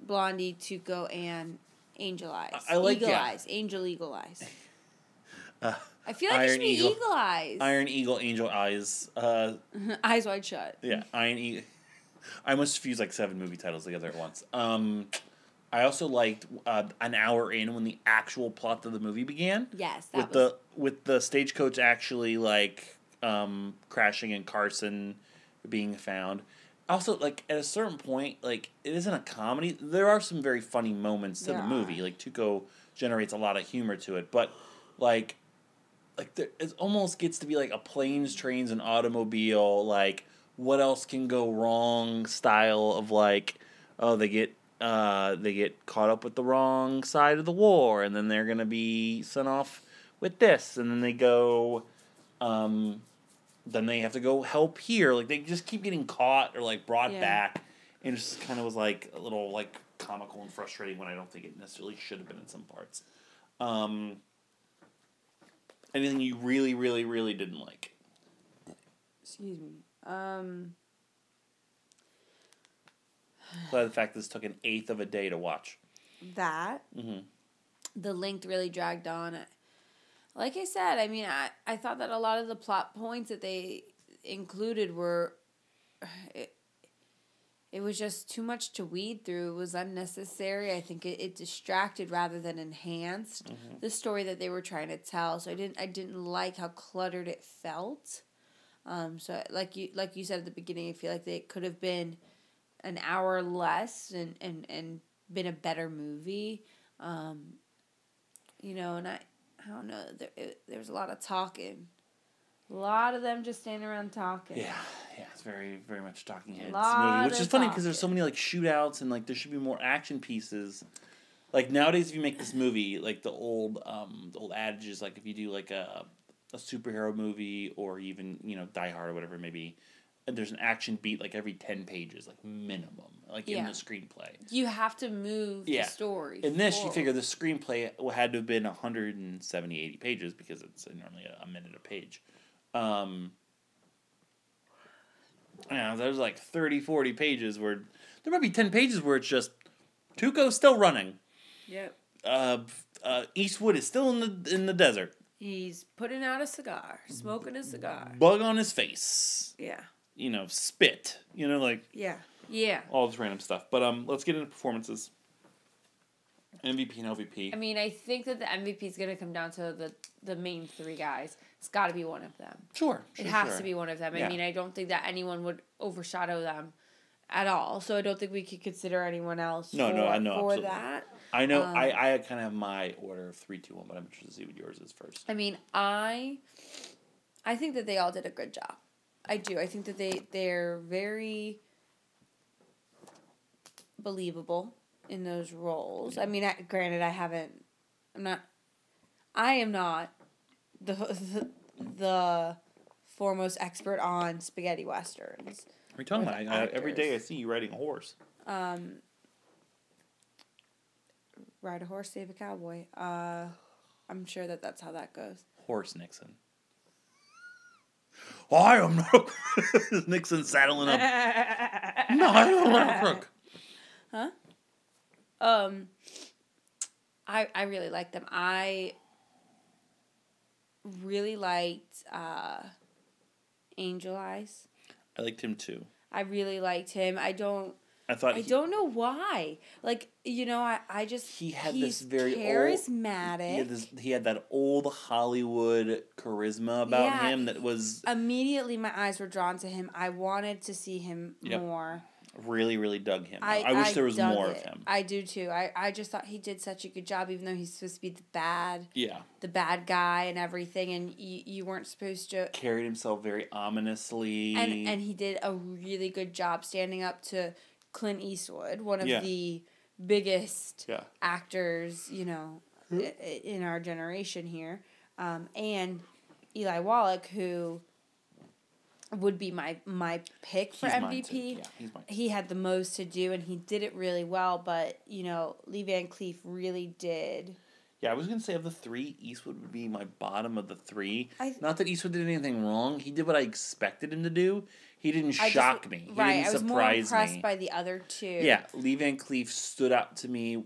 Blondie, Tuco, and Angel Eyes. I- I like- Eagle yeah. Eyes. Angel Eagle Eyes. uh, I feel like it should be Eagle. Eagle Eyes. Iron Eagle, Angel Eyes. Uh, Eyes wide shut. yeah, Iron Eagle. I almost fused like seven movie titles together at once. Um, I also liked uh, an hour in when the actual plot of the movie began. Yes, that with was the with the stagecoach actually like um, crashing and Carson being found. Also, like at a certain point, like it isn't a comedy. There are some very funny moments to There the movie. Like Tuco generates a lot of humor to it, but like like there, it almost gets to be like a planes, trains, and automobile. Like what else can go wrong? Style of like oh they get uh they get caught up with the wrong side of the war, and then they're gonna be sent off with this, and then they go. Um, then they have to go help here. Like they just keep getting caught or like brought Yeah. back, and it just kind of was like a little like comical and frustrating when I don't think it necessarily should have been in some parts. Um, anything you really, really, really didn't like? excuse me. Um, Besides the fact this took an eighth of a day to watch. that Mm-hmm. the length really dragged on. Like I said, I mean, I, I thought that a lot of the plot points that they included were, it, it was just too much to weed through. It was unnecessary. I think it, it distracted rather than enhanced the story that they were trying to tell. So I didn't I didn't like how cluttered it felt. Um, so like you like you said at the beginning, I feel like they could have been an hour less and, and, and been a better movie. Um, you know, and I, I don't know. There, it, there was a lot of talking. A lot of them just standing around talking. Yeah, yeah, it's very, very much talking heads movie, which is funny because there's so many like shootouts and like there should be more action pieces. Like nowadays, if you make this movie, like the old, um, the old adage is like if you do like a a superhero movie or even you know Die Hard or whatever it may be, there's an action beat like every ten pages, like minimum, like in the screenplay. You have to move Yeah. the story. In this, you figure the screenplay had to have been 170, 80 pages because it's normally a, a minute a page. Um, yeah, there's like 30, 40 pages where there might be 10 pages where it's just Tuco's still running. Yep. Uh, uh, Eastwood is still in the in the desert. He's putting out a cigar, smoking a cigar. Bug on his face. Yeah. You know, spit. You know, like Yeah. Yeah. all this random stuff. But um, let's get into performances. MVP and LVP. I mean, I think that the MVP is going to come down to the the main three guys. It's got to be one of them. sure, It has sure. to be one of them. Yeah. I mean, I don't think that anyone would overshadow them at all. So I don't think we could consider anyone else. No, for, no, I know, for absolutely. that. I know Um, I, I kind of have my order of three, two, one, but I'm interested to see what yours is first. I mean, I I think that they all did a good job. I do. I think that they they're very believable in those roles. I mean, I, granted, I haven't. I'm not. I am not the the, the foremost expert on spaghetti westerns. What are you talking about? I, every day I see you riding a horse. Um, ride a horse, save a cowboy. Uh, I'm sure that that's how that goes. Horse Nixon. I am not a Nixon saddling up. No, I am not a crook. Um, I I really like them. I really liked uh, Angel Eyes. I liked him too. I really liked him. I don't. I thought I he, don't know why. Like you know, I I just He had he's this very old- charismatic. he had, this, he had that old Hollywood charisma about Yeah. him that was Immediately, my eyes were drawn to him. I wanted to see him Yep. more. Really, really dug him. I, I, wish there was more it. of him. I do too. I, I just thought he did such a good job, even though he's supposed to be the bad, yeah. the bad guy and everything, and you, you weren't supposed to. Carried himself very ominously. And and he did a really good job standing up to Clint Eastwood, one of Yeah. the biggest yeah. actors, you know, i- i- in our generation here, um, and Eli Wallach, who would be my my pick for He's MVP. Yeah. He had the most to do, and he did it really well. But you know, Lee Van Cleef really did. Yeah, I was gonna say of the three, Eastwood would be my bottom of the three. I- Not that Eastwood did anything wrong. He did what I expected him to do. He didn't I shock just, me. He right, didn't surprise me. I was more impressed me. by the other two. yeah, Lee Van Cleef stood out to me.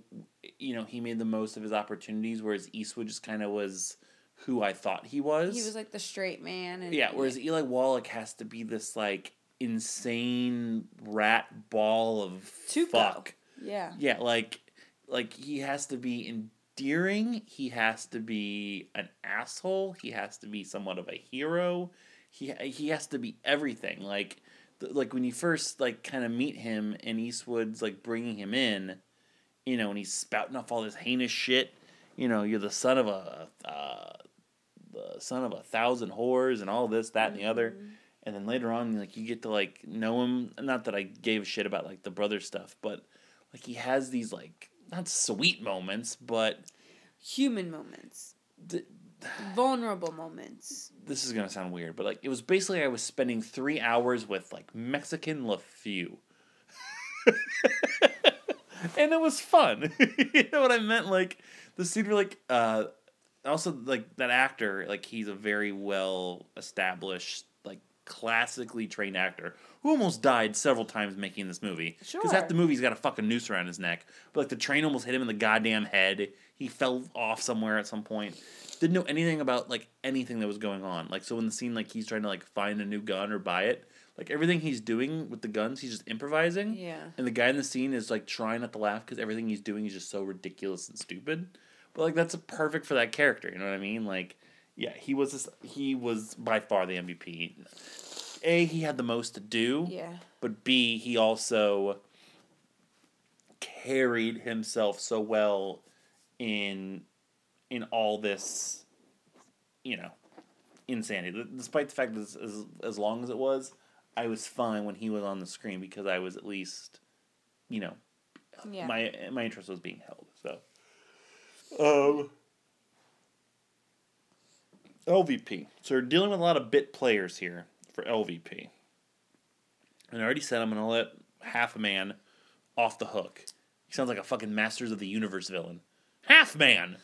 You know, he made the most of his opportunities, whereas Eastwood just kind of was who I thought he was. he was like the straight man. And yeah, whereas Eli Wallach has to be this like insane rat ball of Tuco. fuck. yeah, Yeah, like like he has to be endearing. He has to be an asshole. He has to be somewhat of a hero. He he has to be everything. Like like when you first like kind of meet him and Eastwood's like bringing him in, you know, and he's spouting off all this heinous shit. You know, you're the son of a uh, the son of a thousand whores and all this, that, and the other. And then later on, like you get to like know him. Not that I gave a shit about like the brother stuff, but like he has these like not sweet moments, but Human moments, th- vulnerable moments. this is gonna sound weird, but like it was basically I was spending three hours with like Mexican LeFou. and it was fun. you know what I meant? Like the scene where like uh also like that actor, like he's a very well established, like classically trained actor who almost died several times making this movie. Because half Sure. the movie's got a fucking noose around his neck. But like the train almost hit him in the goddamn head. He fell off somewhere at some point. Didn't know anything about like anything that was going on. Like so in the scene like he's trying to like find a new gun or buy it. Like everything he's doing with the guns, he's just improvising. Yeah. And the guy in the scene is like trying not to laugh because everything he's doing is just so ridiculous and stupid. But like that's perfect for that character. You know what I mean? Like, yeah, he was this, he was by far the MVP. A, he had the most to do. Yeah. But B, he also carried himself so well in in all this, you know, insanity. Despite the fact that as, as, as long as it was, I was fine when he was on the screen because I was at least, you know, Yeah. my my interest was being held. So, um, LVP. So we're dealing with a lot of bit players here for LVP. And I already said I'm gonna let Half a Man off the hook. He sounds like a fucking Masters of the Universe villain. Half Man.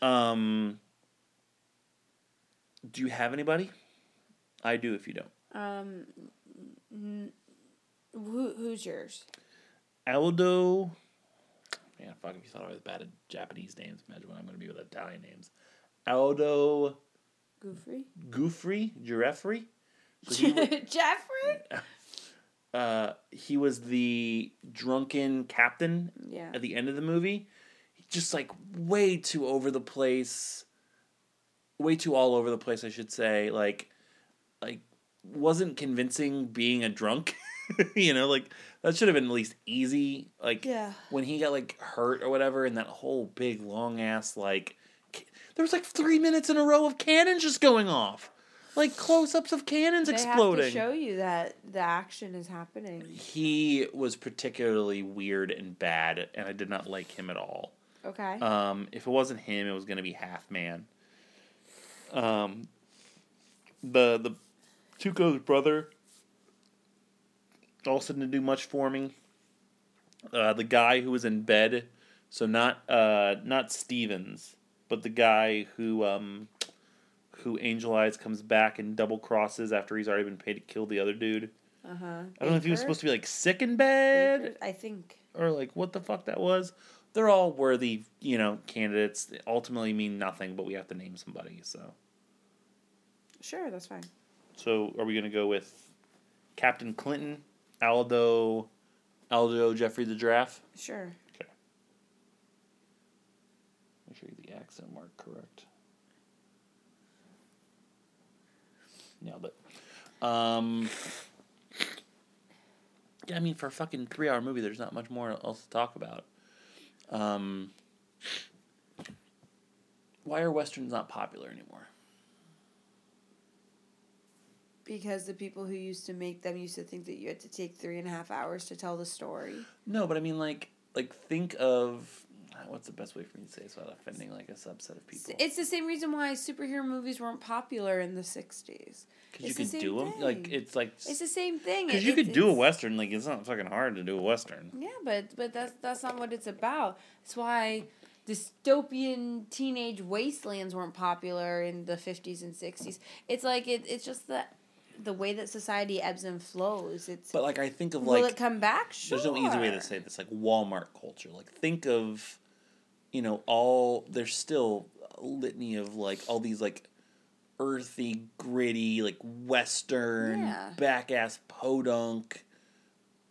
Um. Do you have anybody? I do. If you don't, Um. Who, who's yours? Aldo. Man, fuck! If you thought I was bad at Japanese names, imagine what I'm gonna be with Italian names. Aldo Goofy. Goofy. So he, Jeffrey. uh, he was the drunken captain Yeah. at the end of the movie. Just like way too over the place, way too all over the place. I should say, like, like wasn't convincing being a drunk. you know, like that should have been at least easy. Like Yeah. when he got like hurt or whatever, and that whole big long ass like, ca- there was like three minutes in a row of cannons just going off, like close ups of cannons They exploding. have to show you that the action is happening. he was particularly weird and bad, and I did not like him at all. Okay. Um, if it wasn't him, it was going to be Half Man. Um, the the Tuco's brother also didn't do much for me. Uh, the guy who was in bed, so not uh, not Stevens, but the guy who um, who Angel Eyes comes back and double crosses after he's already been paid to kill the other dude. Uh huh. I don't know if he was supposed to be like sick in bed I think. or like what the fuck that was. They're all worthy, you know, candidates. They ultimately mean nothing, but we have to name somebody. So, Sure, that's fine. so are we gonna go with Captain Clinton, Aldo, Aldo Jeffrey the Giraffe? Sure. Okay. Make sure you get the accent mark correct. Nailed it. Um. Yeah, I mean, for a fucking three-hour movie, there's not much more else to talk about. Um. Why are westerns not popular anymore? Because the people who used to make them used to think that you had to take three and a half hours to tell the story. No, but I mean, like, like think of ah, what's the best way for me to say this without offending like a subset of people. It's the same reason why superhero movies weren't popular in the 60s. Because you it's the could do them. Like it's like It's the same thing. Because you could do a western, like it's not fucking hard to do a western. Yeah, but but that's that's not what it's about. That's why dystopian teenage wastelands weren't popular in the fifties and sixties. It's like it, it's just that the way that society ebbs and flows. It's But like I think of like will it come back? Sure. there's no easy way to say this, like Walmart culture. Like think of, you know, all there's still a litany of like all these like earthy, gritty, like western, Yeah. back ass podunk.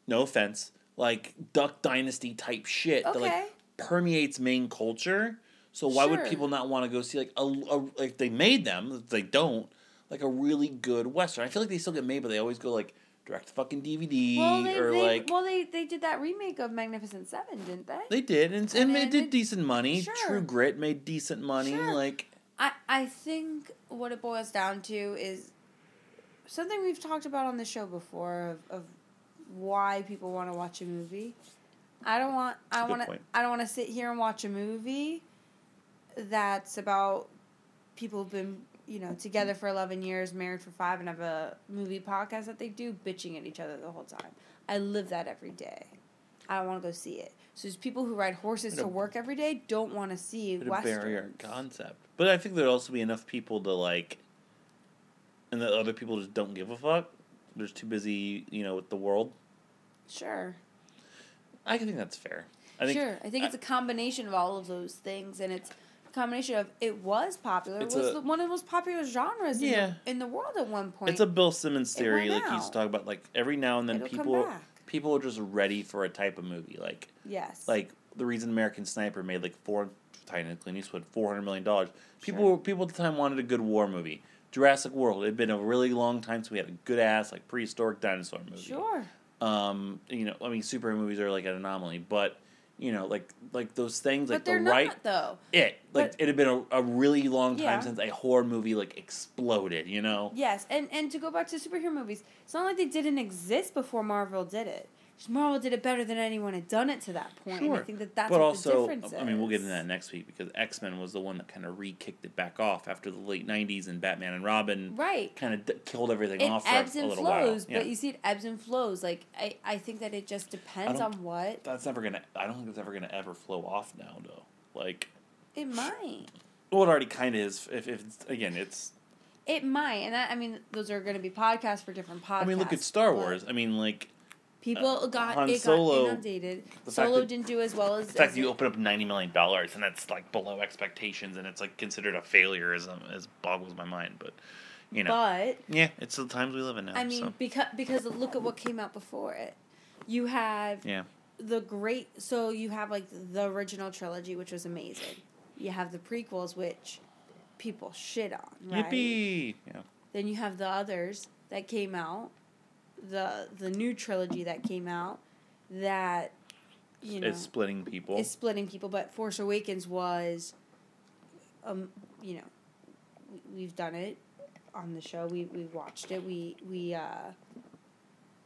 No offense, like Duck Dynasty type shit. that, like Okay. permeates main culture. So why would people not want to go see like a, a like they made them? They don't like a really good western. I feel like they still get made, but they always go like direct fucking DVD Well, they, or they, like well, they they did that remake of Magnificent Seven, didn't they? they did, and, And and, it did- decent money. Sure. True Grit made decent money. Sure. Like I I think what it boils down to is something we've talked about on the show before of, of why people want to watch a movie. I don't want I want to. I don't want to sit here and watch a movie that's about people who've been you know together for 11 years married for 5 and have a movie podcast that they do bitching at each other the whole time. I live that every day. I don't want to go see it. So there's people who ride horses What a- to work every day don't want to see of westerns. barrier concept. But I think there'd also be enough people to like, and that other people just don't give a fuck. They're just too busy, you know, with the world. Sure. I think that's fair. I think sure. I think it's a combination of all of those things, and it's a combination of it was popular. It was a- one of the most popular genres in, the, in the world at one point. it's a Bill Simmons theory. Like he used to about, like every now and then It'll people people are just ready for a type of movie. Like yes. like the reason American Sniper made like four Titan and Clint Eastwood four hundred million dollars. People Sure. were people at the time wanted a good war movie. Jurassic World. It had been a really long time since we had a good ass like prehistoric dinosaur movie. sure. Um, you know, I mean, superhero movies are like an anomaly, but you know, like like those things, like but they're the right not though. it, like but- it had been a, a really long time Yeah. since a horror movie like exploded. You know, Yes, and and to go back to superhero movies, it's not like they didn't exist before Marvel did it. Marvel did it better than anyone had done it to that point. And I Sure. think that that's but what also, the difference is. I mean, we'll get into that next week because X Men was the one that kind of re-kicked it back off after the late '90s and Batman and Robin Right. kind of d- killed everything It off for ebbs a, a and little flows, while. Yeah. but you see it ebbs and flows. Like I, I think that it just depends on what That's never gonna. I don't think it's ever gonna ever flow off now, though. Like, it might. well, it already kind of is. If, if it's, again, it's. It might, and that, I mean, those are going to be podcasts for different podcasts. I mean, look at Star Wars. I mean, like People uh, got Han it Solo- got inundated. the Solo that- didn't do as well as. the fact as you open up ninety million dollars and that's like below expectations and it's like considered a failure is um, is boggles my mind. But you know, But yeah, it's the times we live in now. I mean, so. because because look at what came out before it. You have yeah, the great. So you have like the original trilogy, which was amazing. You have the prequels, which people shit on. Right? yippee! Yeah. Then you have the others that came out, the the new trilogy that came out, that you know it's splitting people. is splitting people. But Force Awakens was, um, you know, we, we've done it on the show. We we watched it. We we uh,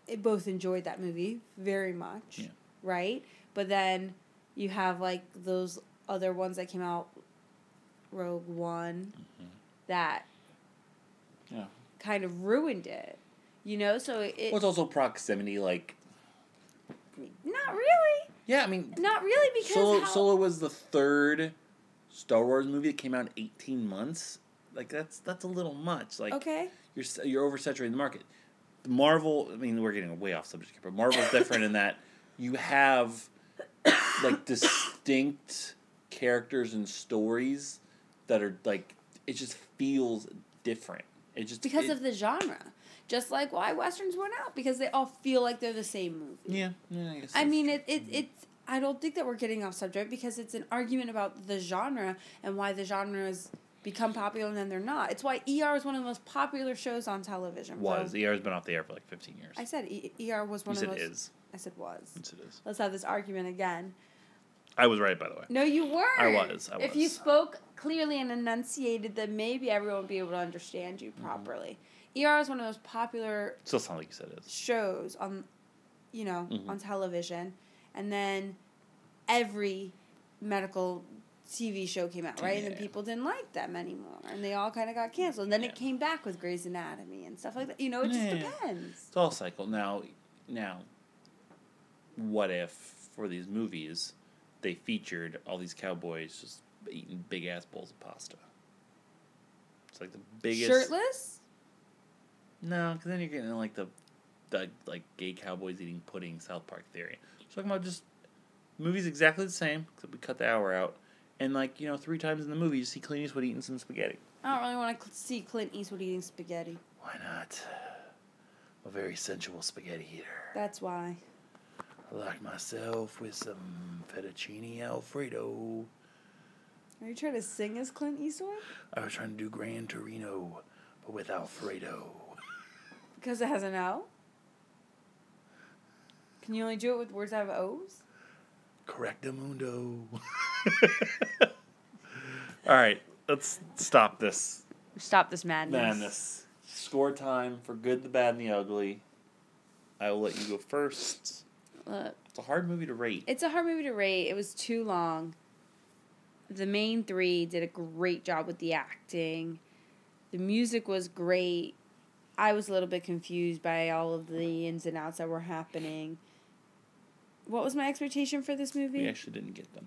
it both enjoyed that movie very much, Yeah. right? But then you have like those other ones that came out, Rogue One, Mm-hmm. that yeah. kind of ruined it. You know, so it, Well, it's also proximity. Like, not really, yeah, I mean, not really because Solo how, Solo was the third Star Wars movie that came out in eighteen months. Like that's that's a little much. Like okay, you're you're oversaturating the market. Marvel, I mean, we're getting way off subject here, but Marvel's different in that you have like distinct characters and stories that are like it just feels different. It just because it- of the genre. Just like why westerns went out because they all feel like they're the same movie. yeah. yeah I, guess I mean, true. it, it it's. I don't think that we're getting off subject because it's an argument about the genre and why the genre genres become popular and then they're not. It's why ER is one of the most popular shows on television. for- was the ER's been off the air for like fifteen years. I said e- ER was you one said of those. is. I said was. Yes, it is. Let's have this argument again. I was right, by the way. No, you weren't. I was, I If you spoke clearly and enunciated, then maybe everyone would be able to understand you Mm-hmm. ER is one of those popular Still sound like you said it shows on, you know, Mhm. on television, and then every medical TV show came out, right? And then people didn't like them anymore, and they all kind of got canceled. And then Yeah. it came back with Grey's Anatomy and stuff like that. You know, it just depends. It's all cycle. Now, now, what if for these movies they featured all these cowboys just eating big ass bowls of pasta? It's like the biggest. Shirtless? No, because then you're getting like the, the like gay cowboys eating pudding South Park theory. So talking about just movies exactly the same except we cut the hour out, and like you know three times in the movie you see Clint Eastwood eating some spaghetti. I don't really want to see Clint Eastwood eating spaghetti. Why not? A very sensual spaghetti eater. That's why. I like myself with some fettuccine alfredo. Are you trying to sing as Clint Eastwood? I was trying to do Gran Torino, but with Alfredo. Because it has an O? Can you only do it with words that have O's? Correctamundo. All right, let's stop this Stop this madness. madness. Score time for good, the bad, and the ugly. I will let you go first. Look, It's a hard movie to rate. it's a hard movie to rate. It was too long. The main three did a great job with the acting. The music was great. I was a little bit confused by all of the ins and outs that were happening. What was my expectation for this movie? We actually didn't get them.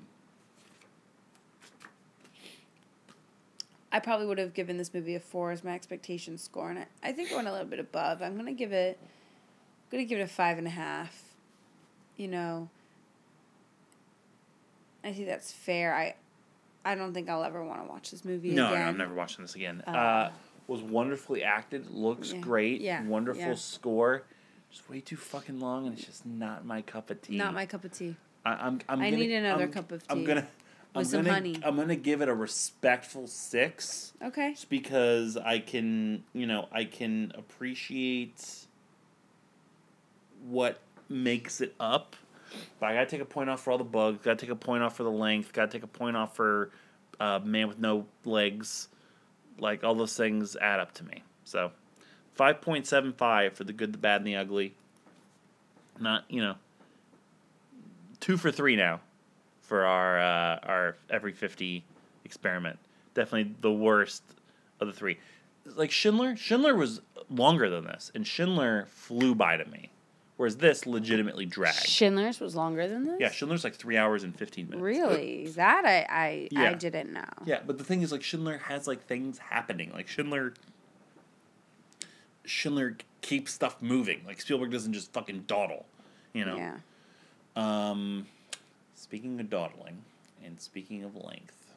I probably would have given this movie a four as my expectation score, and I, I think I went a little bit above. I'm gonna give it, I'm gonna give it a five and a half. You know, I think that's fair. I, I don't think I'll ever want to watch this movie No, no. I'm never watching this again. Uh, Uh, was wonderfully acted. Looks Yeah, great. yeah, Wonderful yeah. score. Just way too fucking long, and it's just not my cup of tea. Not my cup of tea. I, I'm, I'm I gonna- need another I'm- cup of tea. I'm gonna. I'm with some gonna, honey. I'm gonna give it a respectful six, Okay. just because I can, you know, I can appreciate what makes it up. But I gotta take a point off for all the bugs. Gotta take a point off for the length. Gotta take a point off for uh, man with no legs. Like all those things add up to me. So, five point seven five for the good, the bad, and the ugly. Not you know. Two for three now, for our uh, our every fifty experiment. Definitely the worst of the three. Like Schindler, Schindler was longer than this, and Schindler flew by to me, whereas this legitimately dragged. Schindler's was longer than this. Yeah, Schindler's like three hours and fifteen minutes. Really? That I I, I didn't know. Yeah, but the thing is, like Schindler has like things happening. Like Schindler, Schindler keeps stuff moving. Like Spielberg doesn't just fucking dawdle, you know. Yeah. Um, speaking of dawdling, and speaking of length,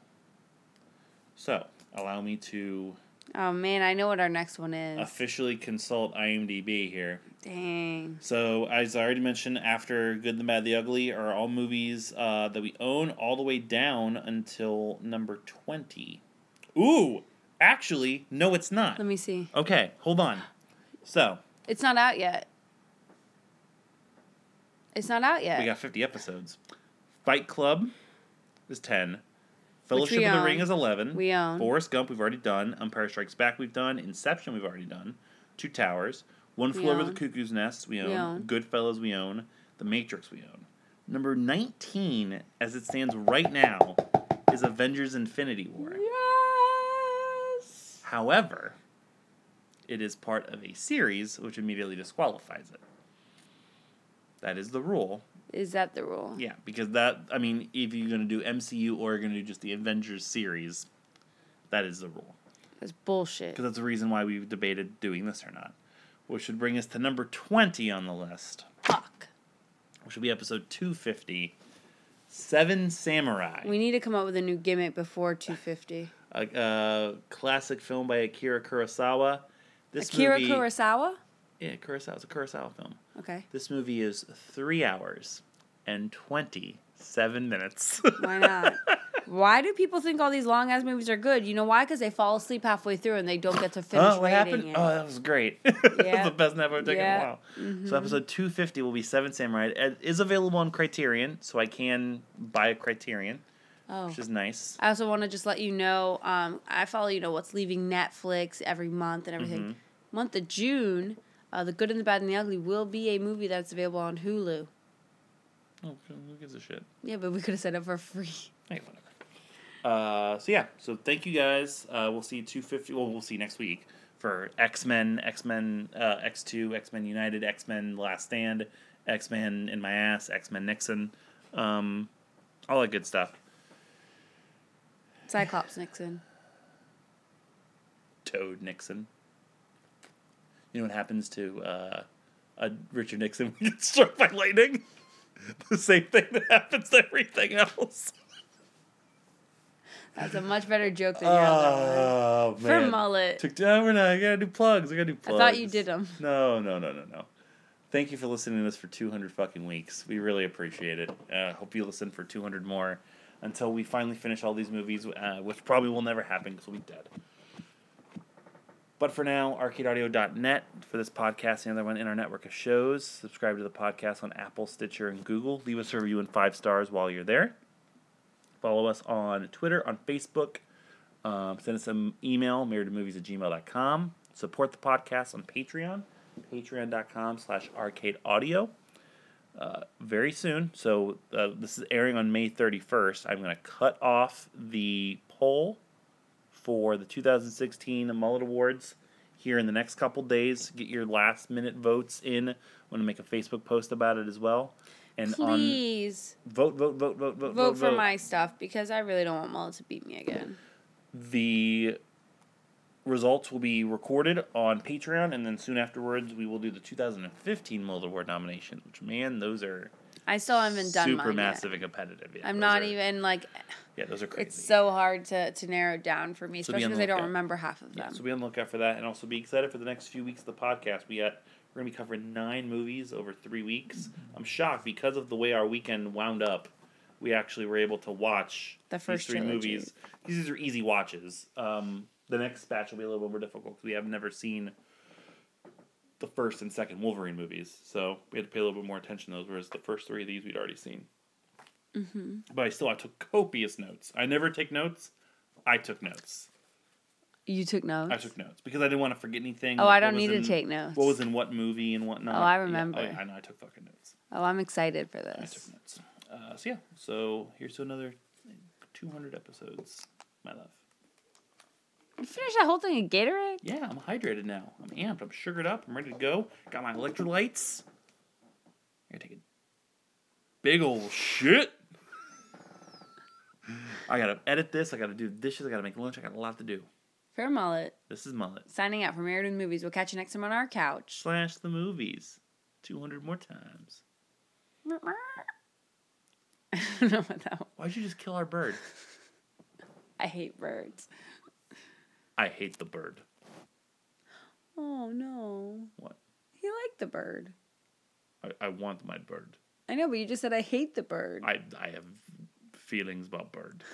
so allow me to Oh man, I know what our next one is. officially consult IMDb here. Dang. So, as I already mentioned, after Good, the Bad, the Ugly are all movies uh, that we own all the way down until number 20. Ooh, actually, no, it's not. Let me see. Okay, hold on. So, It's not out yet. It's not out yet. we got 50 episodes. Fight Club is 10. Fellowship of the own. Ring is 11. We own. Forrest Gump, we've already done. Empire Strikes Back, we've done. Inception, we've already done. Two Towers. One We Flew Over the. Cuckoo's Nest, we own. own. Goodfellas, we own. The Matrix, we own. Number 19, as it stands right now, is Avengers Infinity War. Yes. However, it is part of a series, which immediately disqualifies it. That is the rule. Is that the rule? Yeah, because that, I mean, if you're going to do MCU or you're going to do just the Avengers series, that is the rule. That's bullshit. Because that's the reason why we've debated doing this or not. Which should bring us to number 20 on the list, Fuck. which will be episode 250 Seven Samurai. We need to come up with a new gimmick before 250. a, a classic film by Akira Kurosawa. This Akira movie, Kurosawa? Yeah, Kurosawa. It's a Kurosawa film. Okay. This movie is three hours and 27 minutes. Why not? why do people think all these long ass movies are good? You know why? Because they fall asleep halfway through and they don't get to finish oh, what happened? it. Oh, that was great. Yeah. the best nap I've taken Yeah. in a while. So episode 250 will be Seven Samurai. It is available on Criterion, so I can buy a Criterion, oh. which is nice. I also want to just let you know, um, I follow, you know, what's leaving Netflix every month and everything. Mm-hmm. Month of June, uh, The Good and the Bad and the Ugly will be a movie that's available on Hulu. Oh, who gives a shit? Yeah, but we could have set it for free. Hey, whatever. Uh, so yeah, so thank you guys. Uh, we'll see you 250. Well, we'll see next week for X Men, X Men, uh, X Two, X Men United, X Men Last Stand, X Men in my ass, X Men Nixon, um, all that good stuff. Cyclops Nixon. Toad Nixon. You know what happens to uh, a Richard Nixon when he gets struck by lightning? the same thing that happens to everything else. That's a much better joke than your other one. Oh For man! mullet. Took down. We're not. I gotta do plugs. I gotta do plugs. I plugs. thought you did them. No, no, no, no, no. Thank you for listening to this for 200 fucking weeks. We really appreciate it. Uh, hope you listen for 200 more until we finally finish all these movies, uh, which probably will never happen because we'll be dead. But for now, arcadeaudio.net for this podcast and the other one in our network of shows. Subscribe to the podcast on Apple, Stitcher, and Google. Leave us a review and five stars while you're there. Follow us on Twitter, on Facebook. Um, send us an email, marriedtomovies at gmail.com. Support the podcast on Patreon, patreon.com slash arcade audio. Uh, very soon, so uh, this is airing on May 31st. I'm going to cut off the poll for the 2016 Mullet Awards here in the next couple days. Get your last minute votes in. I'm going to make a Facebook post about it as well. And Please on vote, vote, vote, vote, vote, vote for my stuff because I really don't want Mullet to beat me again. The results will be recorded on Patreon, and then soon afterwards, we will do the 2015 Mullet Award nominations. Which, man, those are I still haven't done super mine massive Yet. and competitive. Yeah, I'm not are- even like Yeah, those are crazy. it's so hard to to narrow down for me, So especially because I don't remember half of Yeah, them. so be on the lookout for that, and also be excited for the next few weeks of the podcast. We got we're gonna be covering nine movies over three weeks. I'm shocked because of the way our weekend wound up. We actually were able to watch The first three trilogy. movies. These are easy watches. Um, the next batch will be a little bit more difficult because we have never seen the first and second Wolverine movies, so we had to pay a little bit more attention to those. Whereas the first three of these we'd already seen. Mm-hmm. But I still I took copious notes. I never take notes. I took notes. You took notes. I took notes because I didn't want to forget anything. Oh, like I don't need to take notes. What was in what movie and whatnot. Oh, I Yeah, remember. yeah, I know. I took fucking notes. oh, I'm excited for this. I took notes. Uh, so yeah. So here's to another 200 episodes, my love. You finished that whole thing in Gatorade? Yeah, I'm hydrated now. I'm amped. I'm sugared up. I'm ready to go. Got my electrolytes. I gotta take a big old shit. I gotta edit this. I gotta do dishes. I gotta make lunch. I got a lot to do. Fair mullet. This is mullet Signing out for Married with Movies. We'll catch you next time on our couch. slash the movies. 200 more times. I don't know what that was. Why'd you just kill our bird? I hate birds. I hate the bird. Oh no. What? He liked the bird. I, I want my bird. I know, but you just said I hate the bird. I I have feelings about bird.